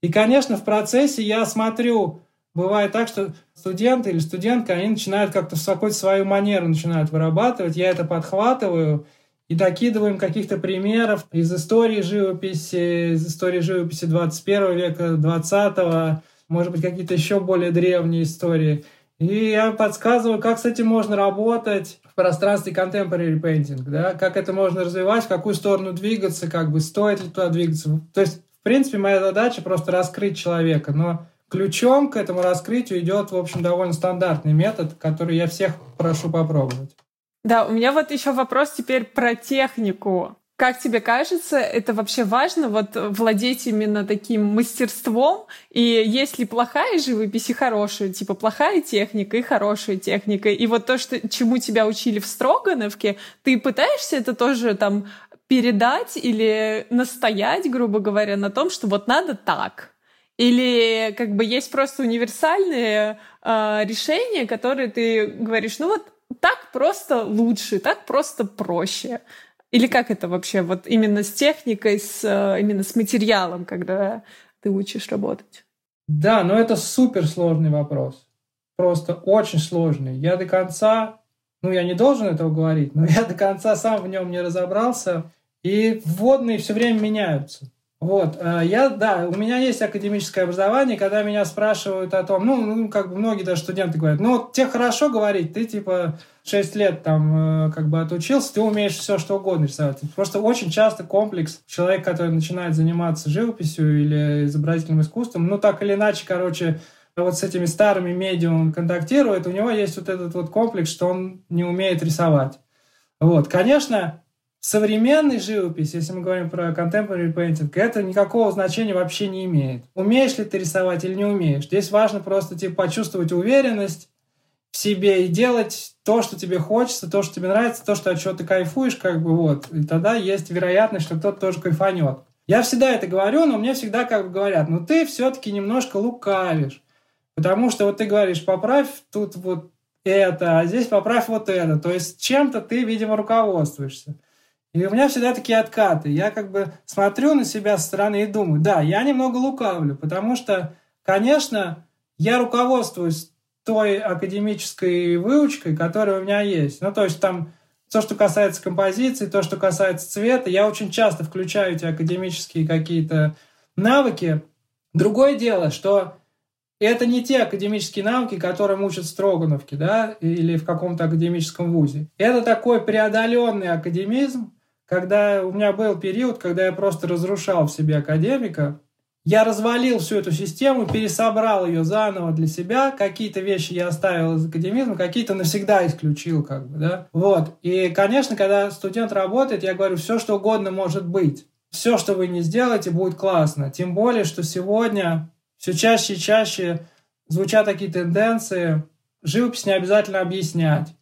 И, конечно, в процессе я смотрю, бывает так, что студенты или студентка, они начинают как-то в какую-то свою манеру начинают вырабатывать, я это подхватываю, и докидываем каких-то примеров из истории живописи, из истории живописи 21 века, 20 может быть, какие-то еще более древние истории. И я подсказываю, как с этим можно работать в пространстве contemporary painting, да, как это можно развивать, в какую сторону двигаться, как бы стоит ли туда двигаться. То есть, в принципе, моя задача просто раскрыть человека, но ключом к этому раскрытию идет, в общем, довольно стандартный метод, который я всех прошу попробовать. Да, у меня вот еще вопрос теперь про технику. Как тебе кажется, это вообще важно, вот владеть именно таким мастерством? И есть ли плохая живопись и хорошая? Типа плохая техника и хорошая техника. И вот то, что, чему тебя учили в Строгановке, ты пытаешься это тоже там передать или настоять, грубо говоря, на том, что вот надо так? Или как бы есть просто универсальные э, решения, которые ты говоришь, ну вот так просто лучше, так просто проще. Или как это вообще? Вот именно с техникой, с, э, именно с материалом, когда ты учишь работать? Да, но это супер сложный вопрос. Просто очень сложный. Я до конца, ну я не должен этого говорить, но я до конца сам в нем не разобрался. И вводные все время меняются. Вот, э, я, да, у меня есть академическое образование, когда меня спрашивают о том, ну, ну как бы многие даже студенты говорят, ну, вот тебе хорошо говорить, ты, типа, 6 лет там, э, как бы, отучился, ты умеешь все, что угодно рисовать. Просто очень часто комплекс человек, который начинает заниматься живописью или изобразительным искусством, ну, так или иначе, короче, вот с этими старыми медиумами контактирует, у него есть вот этот вот комплекс, что он не умеет рисовать. Вот, конечно, современной живопись, если мы говорим про contemporary painting, это никакого значения вообще не имеет. Умеешь ли ты рисовать или не умеешь. Здесь важно просто типа, почувствовать уверенность в себе и делать то, что тебе хочется, то, что тебе нравится, то, что от чего ты кайфуешь, как бы вот. И тогда есть вероятность, что кто-то тоже кайфанет. Я всегда это говорю, но мне всегда как бы говорят, ну ты все-таки немножко лукавишь. Потому что вот ты говоришь, поправь тут вот это, а здесь поправь вот это. То есть чем-то ты, видимо, руководствуешься. И у меня всегда такие откаты. Я как бы смотрю на себя со стороны и думаю, да, я немного лукавлю, потому что, конечно, я руководствуюсь той академической выучкой, которая у меня есть. Ну, то есть там то, что касается композиции, то, что касается цвета, я очень часто включаю эти академические какие-то навыки. Другое дело, что это не те академические навыки, которые учат в Строгановке, да, или в каком-то академическом вузе. Это такой преодоленный академизм, когда у меня был период, когда я просто разрушал в себе академика, я развалил всю эту систему, пересобрал ее заново для себя. Какие-то вещи я оставил из академизма, какие-то навсегда исключил, как бы, да. Вот. И, конечно, когда студент работает, я говорю, все, что угодно может быть. Все, что вы не сделаете, будет классно. Тем более, что сегодня все чаще и чаще звучат такие тенденции. Живопись не обязательно объяснять.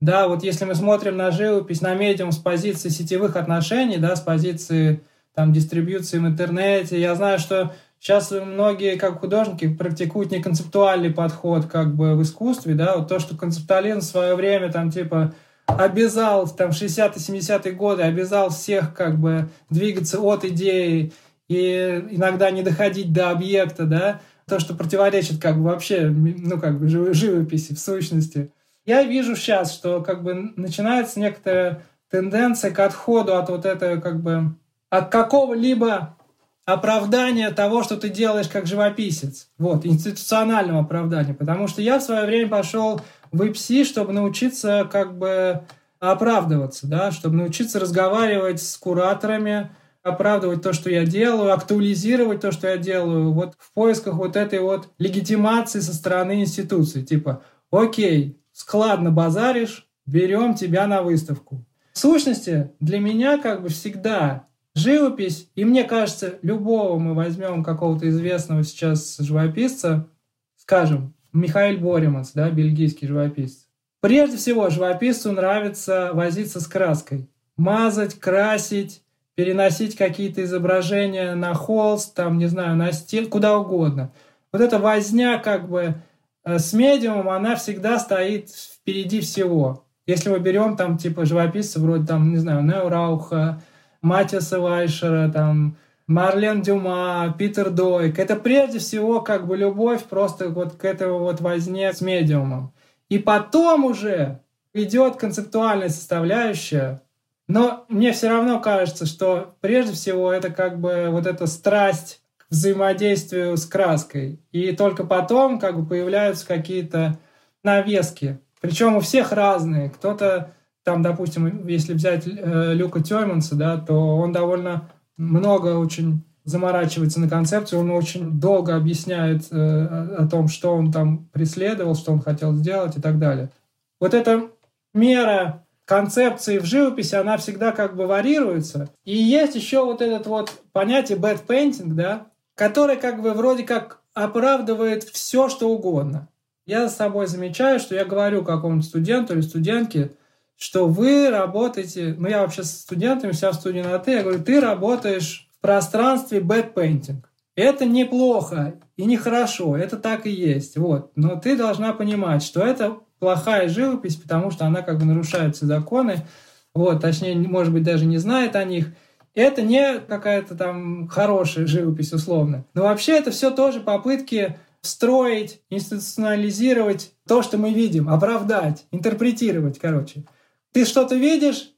Да, вот если мы смотрим на живопись, на медиум с позиции сетевых отношений, да, с позиции там, дистрибьюции в интернете, я знаю, что сейчас многие, как художники, практикуют неконцептуальный подход как бы в искусстве, да, вот то, что концептуализм в свое время там типа обязал там 60-70-е годы, обязал всех как бы двигаться от идеи и иногда не доходить до объекта, да, то, что противоречит как бы вообще, ну, как бы живописи в сущности. Я вижу сейчас, что как бы начинается некоторая тенденция к отходу от вот этого как бы от какого-либо оправдания того, что ты делаешь как живописец. Вот, институционального оправдания. Потому что я в свое время пошел в ИПСИ, чтобы научиться как бы оправдываться, да, чтобы научиться разговаривать с кураторами, оправдывать то, что я делаю, актуализировать то, что я делаю, вот в поисках вот этой вот легитимации со стороны институции. Типа, окей, складно базаришь, берем тебя на выставку. В сущности, для меня как бы всегда живопись, и мне кажется, любого мы возьмем какого-то известного сейчас живописца, скажем, Михаил Бориманс, да, бельгийский живописец. Прежде всего, живописцу нравится возиться с краской. Мазать, красить, переносить какие-то изображения на холст, там, не знаю, на стен, куда угодно. Вот эта возня как бы с медиумом, она всегда стоит впереди всего. Если мы берем там типа живописцев вроде там, не знаю, Нео Рауха, Матиаса Вайшера, там, Марлен Дюма, Питер Дойк. Это прежде всего как бы любовь просто вот к этому вот возне с медиумом. И потом уже идет концептуальная составляющая, но мне все равно кажется, что прежде всего это как бы вот эта страсть взаимодействию с краской. И только потом как бы появляются какие-то навески. Причем у всех разные. Кто-то там, допустим, если взять э, Люка Тёйманса, да, то он довольно много очень заморачивается на концепцию, он очень долго объясняет э, о том, что он там преследовал, что он хотел сделать и так далее. Вот эта мера концепции в живописи, она всегда как бы варьируется. И есть еще вот этот вот понятие bad painting, да, которое как бы вроде как оправдывает все, что угодно. Я с собой замечаю, что я говорю какому-то студенту или студентке, что вы работаете, ну я вообще с студентами, вся в студии на «ты», я говорю, ты работаешь в пространстве painting. Это неплохо и нехорошо, это так и есть. Вот. Но ты должна понимать, что это плохая живопись, потому что она как бы нарушает все законы, вот, точнее, может быть, даже не знает о них. Это не какая-то там хорошая живопись условно. Но вообще это все тоже попытки строить, институционализировать то, что мы видим, оправдать, интерпретировать, короче. Ты что-то видишь,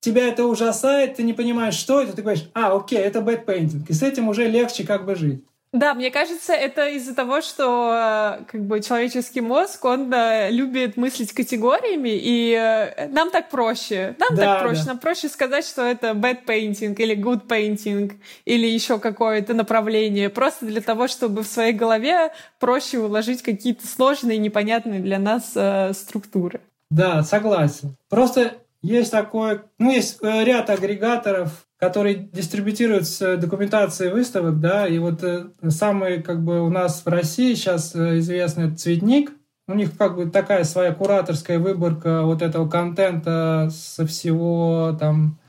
тебя это ужасает, ты не понимаешь, что это, ты говоришь, а, окей, это painting, и с этим уже легче как бы жить. Да, мне кажется, это из-за того, что э, как бы человеческий мозг, он да, любит мыслить категориями, и э, нам так проще. Нам да, так проще. Да. Нам проще сказать, что это bad painting или good painting или еще какое-то направление, просто для того, чтобы в своей голове проще уложить какие-то сложные, непонятные для нас э, структуры. Да, согласен. Просто есть такой, ну, есть э, ряд агрегаторов, которые дистрибутируют документации выставок, да, и вот э, самый, как бы, у нас в России сейчас э, известный цветник, у них как бы такая своя кураторская выборка вот этого контента со всего там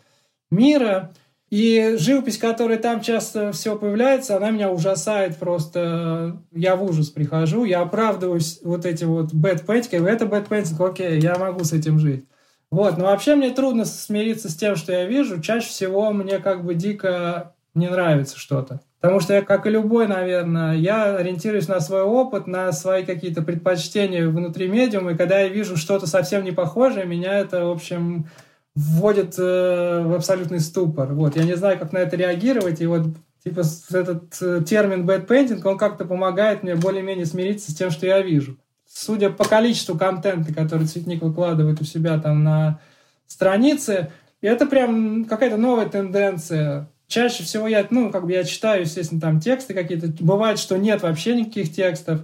мира, и живопись, которая там часто все появляется, она меня ужасает просто. Я в ужас прихожу, я оправдываюсь вот этим вот painting. Это painting, окей, я могу с этим жить. Вот, но вообще мне трудно смириться с тем, что я вижу. Чаще всего мне как бы дико не нравится что-то. Потому что я, как и любой, наверное, я ориентируюсь на свой опыт, на свои какие-то предпочтения внутри медиума, и когда я вижу что-то совсем не похожее, меня это, в общем, вводит э, в абсолютный ступор. Вот, я не знаю, как на это реагировать, и вот типа этот э, термин bad painting, он как-то помогает мне более-менее смириться с тем, что я вижу. Судя по количеству контента, который Цветник выкладывает у себя там на странице, это прям какая-то новая тенденция. Чаще всего я, ну, как бы я читаю, естественно, там тексты какие-то. Бывает, что нет вообще никаких текстов.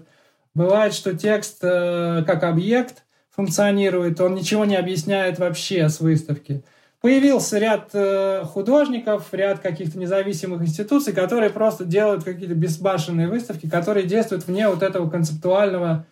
Бывает, что текст э, как объект – функционирует, он ничего не объясняет вообще с выставки. Появился ряд э, художников, ряд каких-то независимых институций, которые просто делают какие-то безбашенные выставки, которые действуют вне вот этого концептуального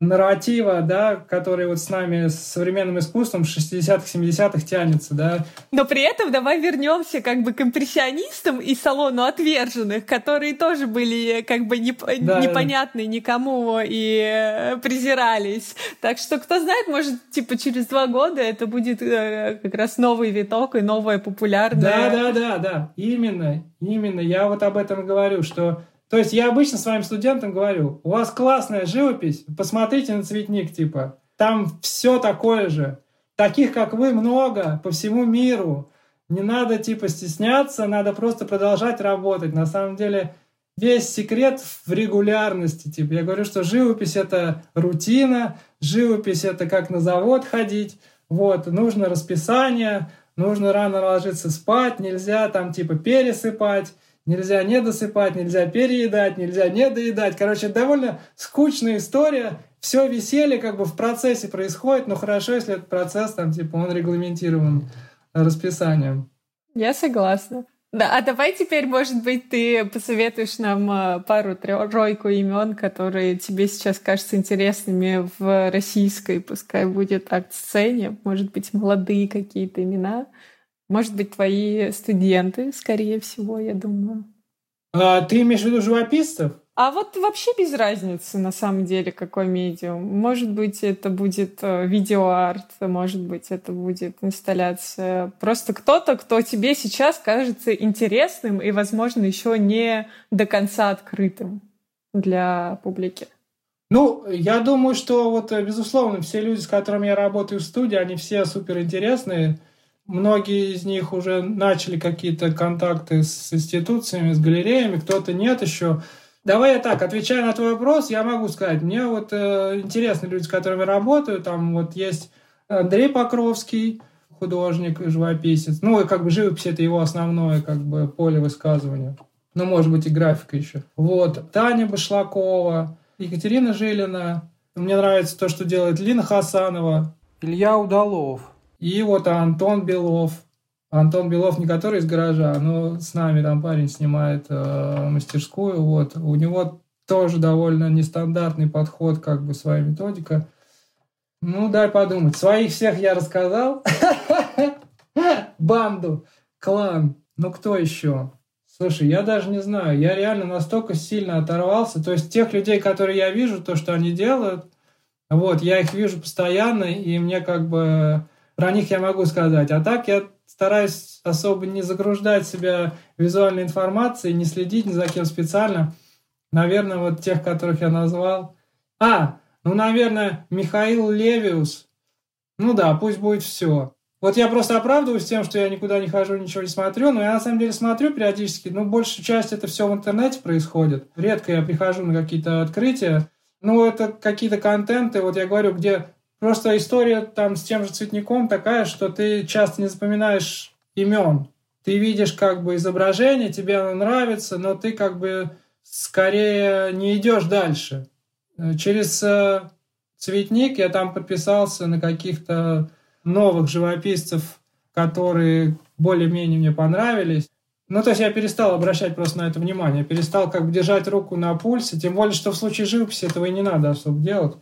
нарратива, да, который вот с нами, с современным искусством 60-х, 70-х тянется, да. Но при этом давай вернемся как бы к импрессионистам и салону отверженных, которые тоже были как бы неп да, непонятны никому и э, презирались. Так что, кто знает, может, типа через два года это будет э, как раз новый виток и новая популярная... Да, да, да, да, именно, именно. Я вот об этом говорю, что то есть я обычно своим студентам говорю, у вас классная живопись, посмотрите на цветник, типа, там все такое же. Таких, как вы, много по всему миру. Не надо типа стесняться, надо просто продолжать работать. На самом деле весь секрет в регулярности. Типа, я говорю, что живопись — это рутина, живопись — это как на завод ходить. Вот, нужно расписание, нужно рано ложиться спать, нельзя там типа пересыпать, нельзя не досыпать, нельзя переедать, нельзя не доедать. Короче, довольно скучная история. Все веселье как бы в процессе происходит, но хорошо, если этот процесс там типа он регламентирован расписанием. Я согласна. Да, а давай теперь, может быть, ты посоветуешь нам э, пару-тройку имен, которые тебе сейчас кажутся интересными в российской, пускай будет акт-сцене, может быть, молодые какие-то имена, может быть, твои студенты, скорее всего, я думаю. А, ты имеешь в виду живописцев? А вот вообще без разницы, на самом деле, какой медиум. Может быть, это будет э, видеоарт, может быть, это будет инсталляция. Просто кто-то, кто тебе сейчас кажется интересным и, возможно, еще не до конца открытым для публики. Ну, я думаю, что вот, э, безусловно, все люди, с которыми я работаю в студии, они все супер интересные. Многие из них уже начали какие-то контакты с институциями, с галереями, кто-то нет еще. Давай я так, отвечая на твой вопрос, я могу сказать, мне вот э, интересны люди, с которыми работаю, там вот есть Андрей Покровский, художник, живописец, ну, и как бы живопись это его основное как бы поле высказывания, ну, может быть, и графика еще. Вот, Таня Башлакова, Екатерина Жилина, мне нравится то, что делает Лина Хасанова, Илья Удалов, и вот Антон Белов, Антон Белов не который из гаража, но с нами там парень снимает э, мастерскую. Вот. У него тоже довольно нестандартный подход, как бы своя методика. Ну, дай подумать. Своих всех я рассказал. Банду, клан. Ну, кто еще? Слушай, я даже не знаю. Я реально настолько сильно оторвался. То есть тех людей, которые я вижу, то, что они делают, вот, я их вижу постоянно, и мне как бы про них я могу сказать. А так я стараюсь особо не загружать себя визуальной информацией, не следить ни за кем специально. Наверное, вот тех, которых я назвал. А, ну, наверное, Михаил Левиус. Ну да, пусть будет все. Вот я просто оправдываюсь тем, что я никуда не хожу, ничего не смотрю, но я на самом деле смотрю периодически, но большая часть это все в интернете происходит. Редко я прихожу на какие-то открытия. Ну, это какие-то контенты, вот я говорю, где Просто история там с тем же цветником такая, что ты часто не запоминаешь имен. Ты видишь как бы изображение, тебе оно нравится, но ты как бы скорее не идешь дальше. Через э, цветник я там подписался на каких-то новых живописцев, которые более-менее мне понравились. Ну, то есть я перестал обращать просто на это внимание, перестал как бы держать руку на пульсе, тем более, что в случае живописи этого и не надо особо делать.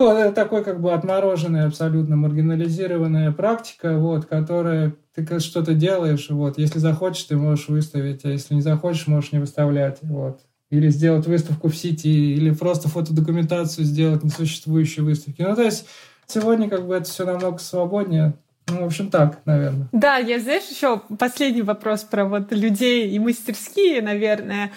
Вот это такой как бы отмороженная, абсолютно маргинализированная практика, вот, которая ты что-то делаешь, вот, если захочешь, ты можешь выставить, а если не захочешь, можешь не выставлять, вот. Или сделать выставку в сети, или просто фотодокументацию сделать несуществующей выставки. Ну, то есть сегодня как бы это все намного свободнее, ну, в общем, так, наверное. Да, я, знаешь, еще последний вопрос про вот людей и мастерские, наверное.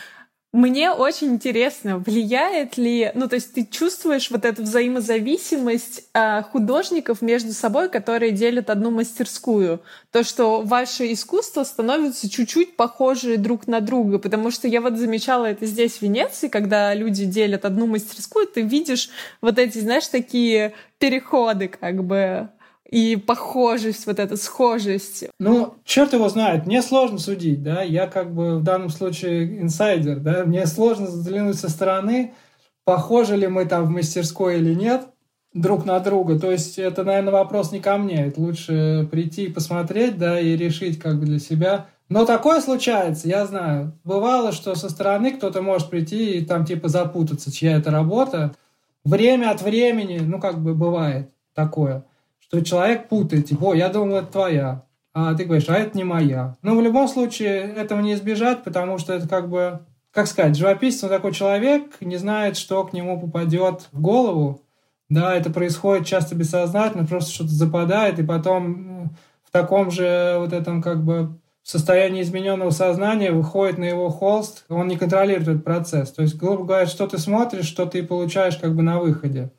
Мне очень интересно, влияет ли, ну то есть ты чувствуешь вот эту взаимозависимость э, художников между собой, которые делят одну мастерскую, то что ваше искусство становится чуть-чуть похожи друг на друга, потому что я вот замечала это здесь в Венеции, когда люди делят одну мастерскую, ты видишь вот эти, знаешь, такие переходы как бы и похожесть, вот эта схожесть. Ну, черт его знает, мне сложно судить, да, я как бы в данном случае инсайдер, да, мне сложно взглянуть со стороны, похожи ли мы там в мастерской или нет друг на друга, то есть это, наверное, вопрос не ко мне, это лучше прийти и посмотреть, да, и решить как бы для себя. Но такое случается, я знаю. Бывало, что со стороны кто-то может прийти и там типа запутаться, чья это работа. Время от времени, ну как бы бывает такое что человек путает, типа, о, я думал, это твоя, а ты говоришь, а это не моя. Но в любом случае этого не избежать, потому что это как бы, как сказать, живописец, он такой человек, не знает, что к нему попадет в голову. Да, это происходит часто бессознательно, просто что-то западает, и потом в таком же вот этом как бы состоянии измененного сознания выходит на его холст, он не контролирует этот процесс. То есть, грубо говоря, что ты смотришь, что ты получаешь как бы на выходе.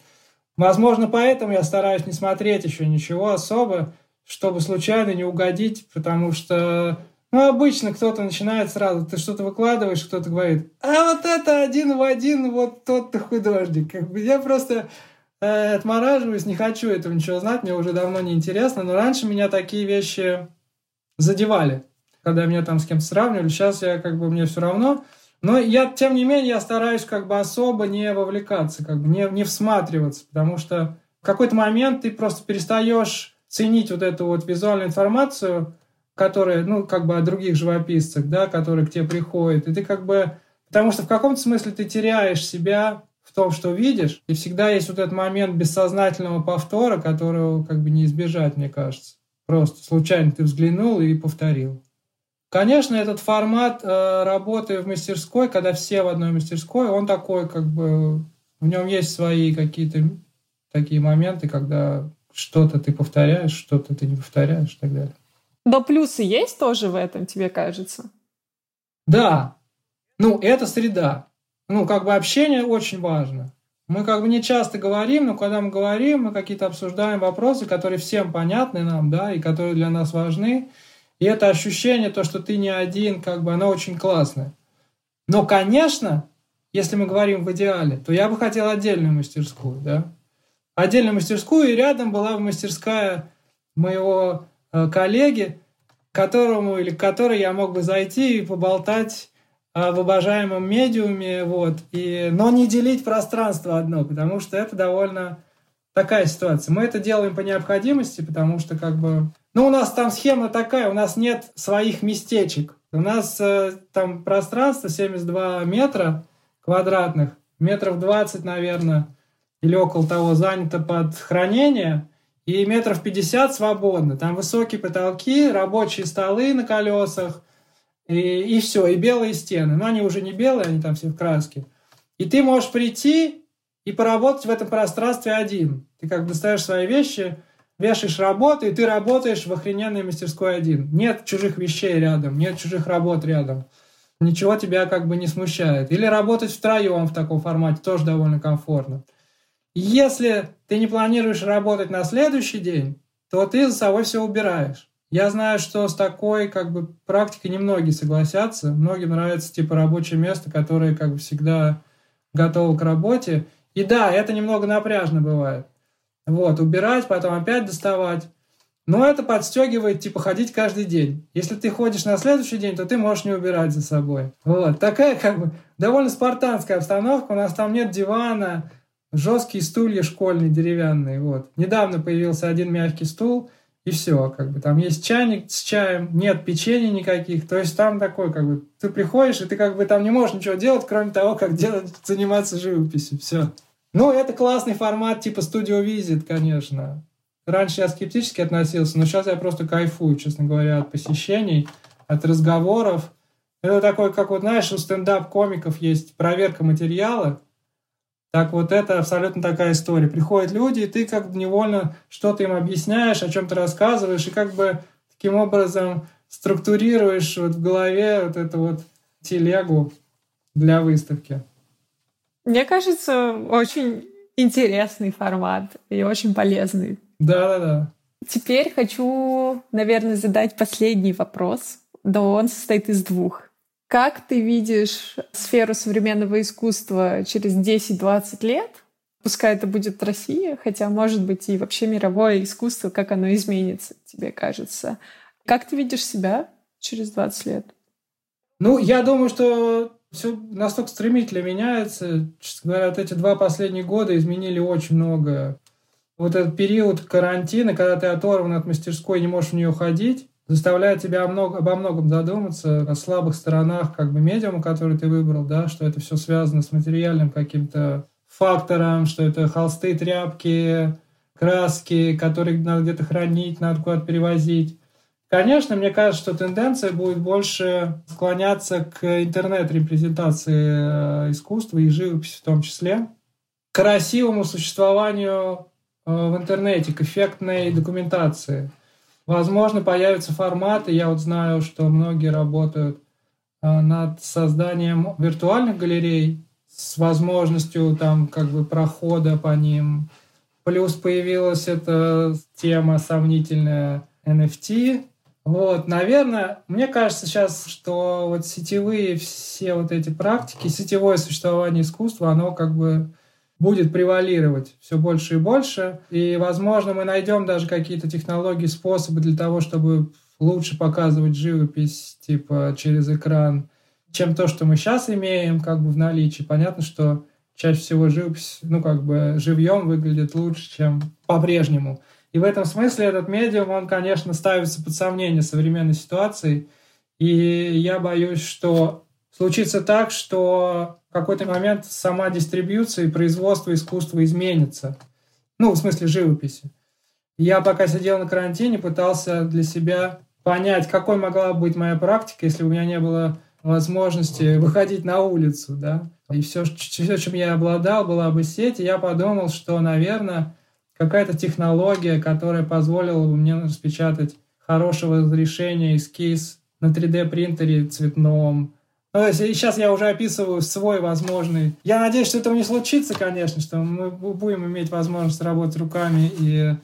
Возможно, поэтому я стараюсь не смотреть еще ничего особо, чтобы случайно не угодить, потому что ну, обычно кто-то начинает сразу, ты что-то выкладываешь, кто-то говорит, а вот это один в один, вот тот-то художник. Как бы я просто э, отмораживаюсь, не хочу этого ничего знать, мне уже давно не интересно, но раньше меня такие вещи задевали, когда меня там с кем-то сравнивали, сейчас я как бы мне все равно, но я, тем не менее, я стараюсь как бы особо не вовлекаться, как бы не, не всматриваться, потому что в какой-то момент ты просто перестаешь ценить вот эту вот визуальную информацию, которые, ну, как бы о других живописцах, да, которые к тебе приходят, и ты как бы... Потому что в каком-то смысле ты теряешь себя в том, что видишь, и всегда есть вот этот момент бессознательного повтора, которого как бы не избежать, мне кажется. Просто случайно ты взглянул и повторил. Конечно, этот формат э, работы в мастерской, когда все в одной мастерской, он такой, как бы, в нем есть свои какие-то такие моменты, когда что-то ты повторяешь, что-то ты не повторяешь и так далее. Но плюсы есть тоже в этом, тебе кажется? Да. Ну, это среда. Ну, как бы общение очень важно. Мы как бы не часто говорим, но когда мы говорим, мы какие-то обсуждаем вопросы, которые всем понятны нам, да, и которые для нас важны. И это ощущение, то, что ты не один, как бы оно очень классное. Но, конечно, если мы говорим в идеале, то я бы хотел отдельную мастерскую, да. Отдельную мастерскую, и рядом была бы мастерская моего Э, коллеги, которому или которой я мог бы зайти и поболтать в обожаемом медиуме, вот, и, но не делить пространство одно, потому что это довольно такая ситуация. Мы это делаем по необходимости, потому что как бы... Ну, у нас там схема такая, у нас нет своих местечек. У нас э, там пространство 72 метра квадратных, метров 20, наверное, или около того занято под хранение – и метров 50 свободно. Там высокие потолки, рабочие столы на колесах, и, и все, и белые стены. Но они уже не белые, они там все в краске. И ты можешь прийти и поработать в этом пространстве один. Ты как бы ставишь свои вещи, вешаешь работу, и ты работаешь в охрененной мастерской один. Нет чужих вещей рядом, нет чужих работ рядом. Ничего тебя как бы не смущает. Или работать втроем в таком формате тоже довольно комфортно. Если ты не планируешь работать на следующий день, то ты за собой все убираешь. Я знаю, что с такой как бы практикой немногие согласятся. Многим нравится типа рабочее место, которое как бы всегда готово к работе. И да, это немного напряжно бывает. Вот, убирать, потом опять доставать. Но это подстегивает, типа, ходить каждый день. Если ты ходишь на следующий день, то ты можешь не убирать за собой. Вот. Такая, как бы, довольно спартанская обстановка. У нас там нет дивана, жесткие стулья школьные, деревянные. Вот. Недавно появился один мягкий стул, и все, как бы там есть чайник с чаем, нет печенья никаких, то есть там такой, как бы, ты приходишь, и ты как бы там не можешь ничего делать, кроме того, как делать, заниматься живописью, все. Ну, это классный формат типа студио визит, конечно. Раньше я скептически относился, но сейчас я просто кайфую, честно говоря, от посещений, от разговоров. Это такой, как вот, знаешь, у стендап-комиков есть проверка материала, так вот это абсолютно такая история. Приходят люди, и ты как бы невольно что-то им объясняешь, о чем-то рассказываешь, и как бы таким образом структурируешь вот в голове вот эту вот телегу для выставки. Мне кажется, очень интересный формат и очень полезный. Да-да-да. Теперь хочу, наверное, задать последний вопрос. Да он состоит из двух. Как ты видишь сферу современного искусства через 10-20 лет? Пускай это будет Россия, хотя, может быть, и вообще мировое искусство, как оно изменится, тебе кажется. Как ты видишь себя через 20 лет? Ну, я думаю, что все настолько стремительно меняется. Честно говоря, вот эти два последних года изменили очень многое. Вот этот период карантина, когда ты оторван от мастерской, не можешь в нее ходить, заставляет тебя много, обо многом задуматься, о слабых сторонах как бы медиума, который ты выбрал, да, что это все связано с материальным каким-то фактором, что это холсты, тряпки, краски, которые надо где-то хранить, надо куда-то перевозить. Конечно, мне кажется, что тенденция будет больше склоняться к интернет-репрезентации э, искусства и живописи в том числе, к красивому существованию э, в интернете, к эффектной документации – Возможно, появятся форматы. Я вот знаю, что многие работают а, над созданием виртуальных галерей с возможностью там как бы прохода по ним, Плюс появилась эта тема сомнительная NFT. Вот, наверное, мне кажется сейчас, что вот сетевые все вот эти практики, сетевое существование искусства, оно как бы будет превалировать все больше и больше. И, возможно, мы найдем даже какие-то технологии, способы для того, чтобы лучше показывать живопись, типа через экран, чем то, что мы сейчас имеем как бы в наличии. Понятно, что чаще всего живопись, ну, как бы живьем выглядит лучше, чем по-прежнему. И в этом смысле этот медиум, он, конечно, ставится под сомнение современной ситуации. И я боюсь, что случится так, что в какой-то момент сама дистрибьюция и производство искусства изменится. Ну, в смысле живописи. Я пока сидел на карантине, пытался для себя понять, какой могла быть моя практика, если у меня не было возможности выходить на улицу, да. И все, все, чем я обладал, была бы сеть. И я подумал, что, наверное, какая-то технология, которая позволила бы мне распечатать хорошего разрешения эскиз на 3D-принтере цветном. Ну, сейчас я уже описываю свой возможный. Я надеюсь, что этого не случится, конечно, что мы будем иметь возможность работать руками и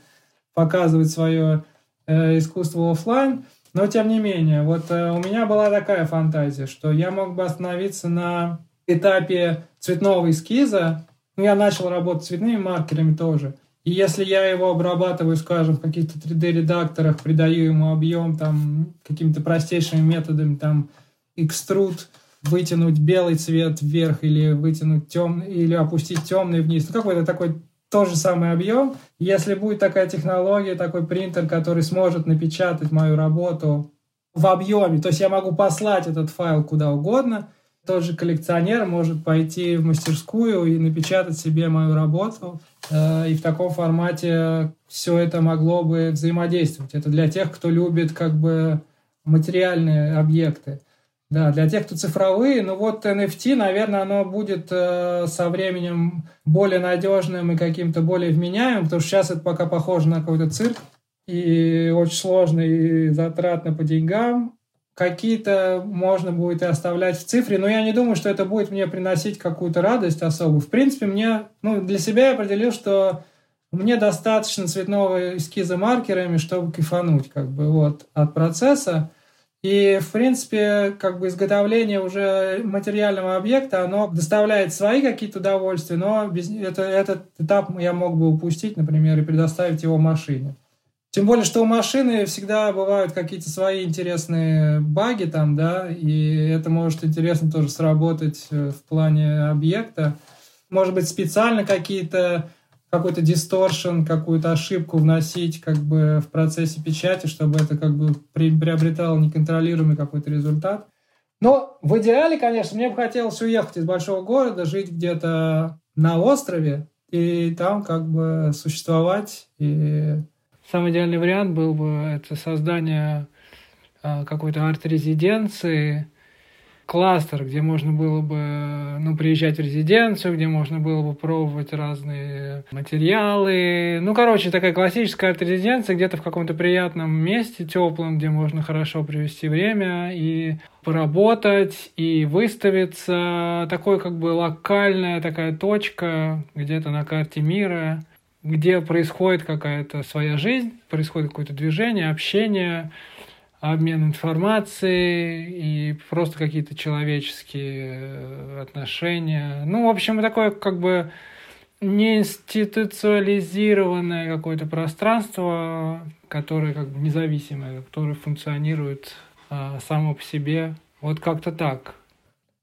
показывать свое э, искусство офлайн. Но тем не менее, вот э, у меня была такая фантазия, что я мог бы остановиться на этапе цветного эскиза. Ну, я начал работать цветными маркерами тоже. И если я его обрабатываю, скажем, в каких-то 3D-редакторах, придаю ему объем там какими-то простейшими методами, там, экструд, вытянуть белый цвет вверх или вытянуть темный, или опустить темный вниз. Ну, какой-то такой тот же самый объем. Если будет такая технология, такой принтер, который сможет напечатать мою работу в объеме, то есть я могу послать этот файл куда угодно, тот же коллекционер может пойти в мастерскую и напечатать себе мою работу, э, и в таком формате все это могло бы взаимодействовать. Это для тех, кто любит как бы материальные объекты. Да, для тех, кто цифровые, ну вот NFT, наверное, оно будет э, со временем более надежным и каким-то более вменяемым, потому что сейчас это пока похоже на какой-то цирк и очень сложно и затратно по деньгам. Какие-то можно будет и оставлять в цифре, но я не думаю, что это будет мне приносить какую-то радость особую. В принципе, мне, ну, для себя я определил, что мне достаточно цветного эскиза маркерами, чтобы кайфануть как бы вот от процесса. И, в принципе, как бы изготовление уже материального объекта, оно доставляет свои какие-то удовольствия, но без, это, этот этап я мог бы упустить, например, и предоставить его машине. Тем более, что у машины всегда бывают какие-то свои интересные баги там, да, и это может интересно тоже сработать э, в плане объекта. Может быть, специально какие-то какой-то дисторшн, какую-то ошибку вносить как бы в процессе печати, чтобы это как бы приобретало неконтролируемый какой-то результат. Но в идеале, конечно, мне бы хотелось уехать из большого города, жить где-то на острове и там как бы существовать. И самый идеальный вариант был бы это создание а, какой-то арт-резиденции, кластер, где можно было бы ну, приезжать в резиденцию, где можно было бы пробовать разные материалы. Ну, короче, такая классическая арт-резиденция где-то в каком-то приятном месте, теплом, где можно хорошо провести время и поработать, и выставиться. Такой как бы локальная такая точка где-то на карте мира, где происходит какая-то своя жизнь, происходит какое-то движение, общение, обмен информацией и просто какие-то человеческие э, отношения. Ну, в общем, такое как бы не институциализированное какое-то пространство, которое как бы независимое, которое функционирует а, само по себе. Вот как-то так.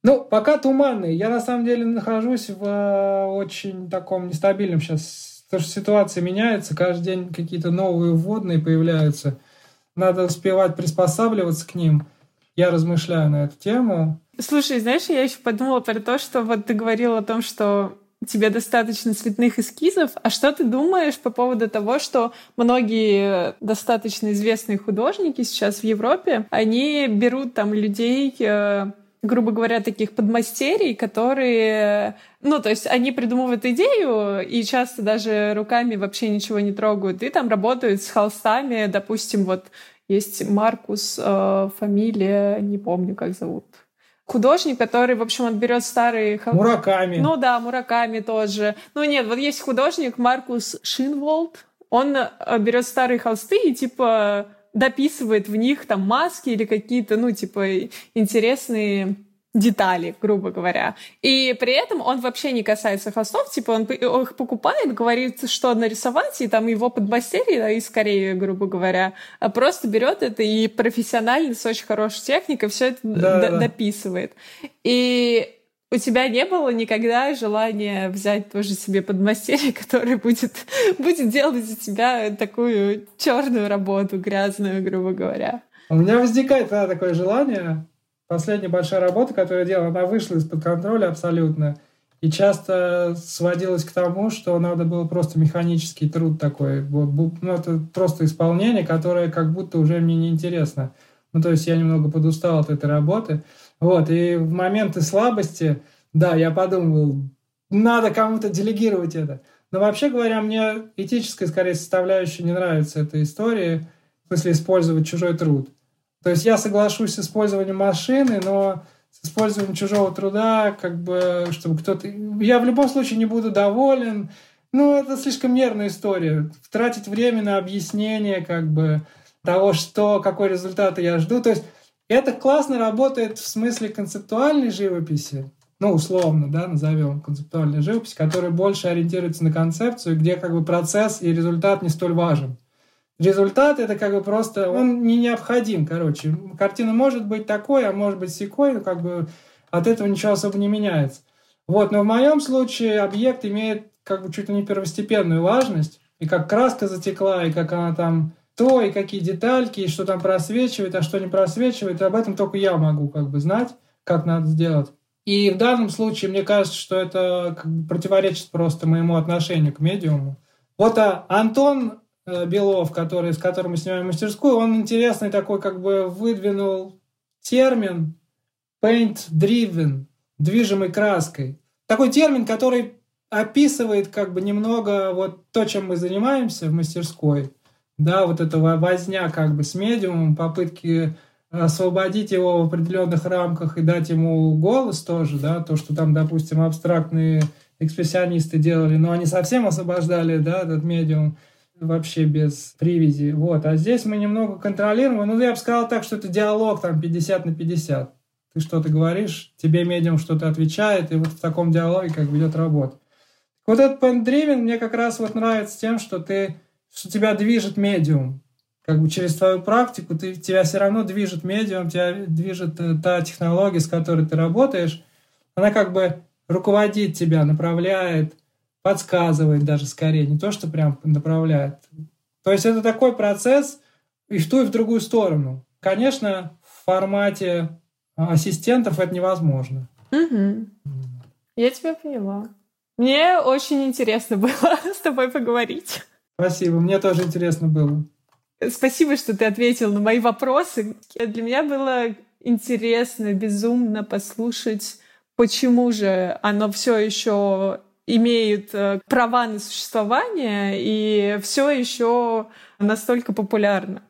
Ну, пока туманный. Я на самом деле нахожусь в э, очень таком нестабильном сейчас, потому что ситуация меняется, каждый день какие-то новые вводные появляются – надо успевать приспосабливаться к ним. Я размышляю на эту тему. Слушай, знаешь, я еще подумала про то, что вот ты говорил о том, что тебе достаточно цветных эскизов. А что ты думаешь по поводу того, что многие достаточно известные художники сейчас в Европе, они берут там людей э, грубо говоря, таких подмастерий, которые, ну, то есть они придумывают идею и часто даже руками вообще ничего не трогают, и там работают с холстами, допустим, вот есть Маркус, э, фамилия, не помню, как зовут. художник, который, в общем, он берет старые... Мураками. Ну да, Мураками тоже. Ну нет, вот есть художник Маркус Шинволд. Он э, берет старые холсты и типа дописывает в них там маски или какие-то, ну, типа, интересные детали, грубо говоря. И при этом он вообще не касается холстов, типа он их покупает, говорит, что нарисовать, и там его подмастерье да, из Кореи, грубо говоря, а просто берет это и профессионально, с очень хорошей техникой все это да. дописывает. И у тебя не было никогда желания взять тоже себе подмастерье, который будет, будет делать за тебя такую черную работу, грязную, грубо говоря? У меня возникает да, такое желание, последняя большая работа, которую я делал, она вышла из-под контроля абсолютно. И часто сводилась к тому, что надо было просто механический труд такой. Ну, это просто исполнение, которое как будто уже мне неинтересно. Ну, то есть я немного подустал от этой работы. Вот, и в моменты слабости, да, я подумал, надо кому-то делегировать это. Но вообще говоря, мне этическая, скорее, составляющая не нравится эта история, в смысле использовать чужой труд. То есть я соглашусь с использованием машины, но с использованием чужого труда, как бы, чтобы кто-то... Я в любом случае не буду доволен. Ну, это слишком нервная история. Тратить время на объяснение, как бы, того, что, какой результат я жду. То есть это классно работает в смысле концептуальной живописи, ну, условно, да, назовем концептуальной живопись, которая больше ориентируется на концепцию, где как бы процесс и результат не столь важен. Результат это как бы просто, он не необходим, короче. Картина может быть такой, а может быть секой, но как бы от этого ничего особо не меняется. Вот, но в моем случае объект имеет как бы чуть ли не первостепенную важность, и как краска затекла, и как она там то, и какие детальки, и что там просвечивает, а что не просвечивает, об этом только я могу как бы знать, как надо сделать. И в данном случае мне кажется, что это как бы противоречит просто моему отношению к медиуму. Вот а Антон Э, Белов, который, с которым мы снимаем мастерскую, он интересный такой как бы выдвинул термин paint driven, движимой краской. Такой термин, который описывает как бы немного вот то, чем мы занимаемся в мастерской. Да, вот эта возня как бы с медиумом, попытки освободить его в определенных рамках и дать ему голос тоже, да, то, что там, допустим, абстрактные экспрессионисты делали, но они совсем освобождали, да, этот медиум вообще без привязи. Вот. А здесь мы немного контролируем. Ну, я бы сказал так, что это диалог там 50 на 50. Ты что-то говоришь, тебе медиум что-то отвечает, и вот в таком диалоге как бы идет работа. Вот этот point мне как раз вот нравится тем, что ты, что тебя движет медиум. Как бы через твою практику ты, тебя все равно движет медиум, тебя движет э, та технология, с которой ты работаешь. Она как бы руководит тебя, направляет, подсказывает даже скорее, не то, что прям направляет. То есть это такой процесс и в ту, и в другую сторону. Конечно, в формате ассистентов это невозможно. Угу. Я тебя поняла. Мне очень интересно было с тобой поговорить. Спасибо, мне тоже интересно было. Спасибо, что ты ответил на мои вопросы. Для меня было интересно, безумно послушать, почему же оно все еще имеют э, права на существование и все еще настолько популярно.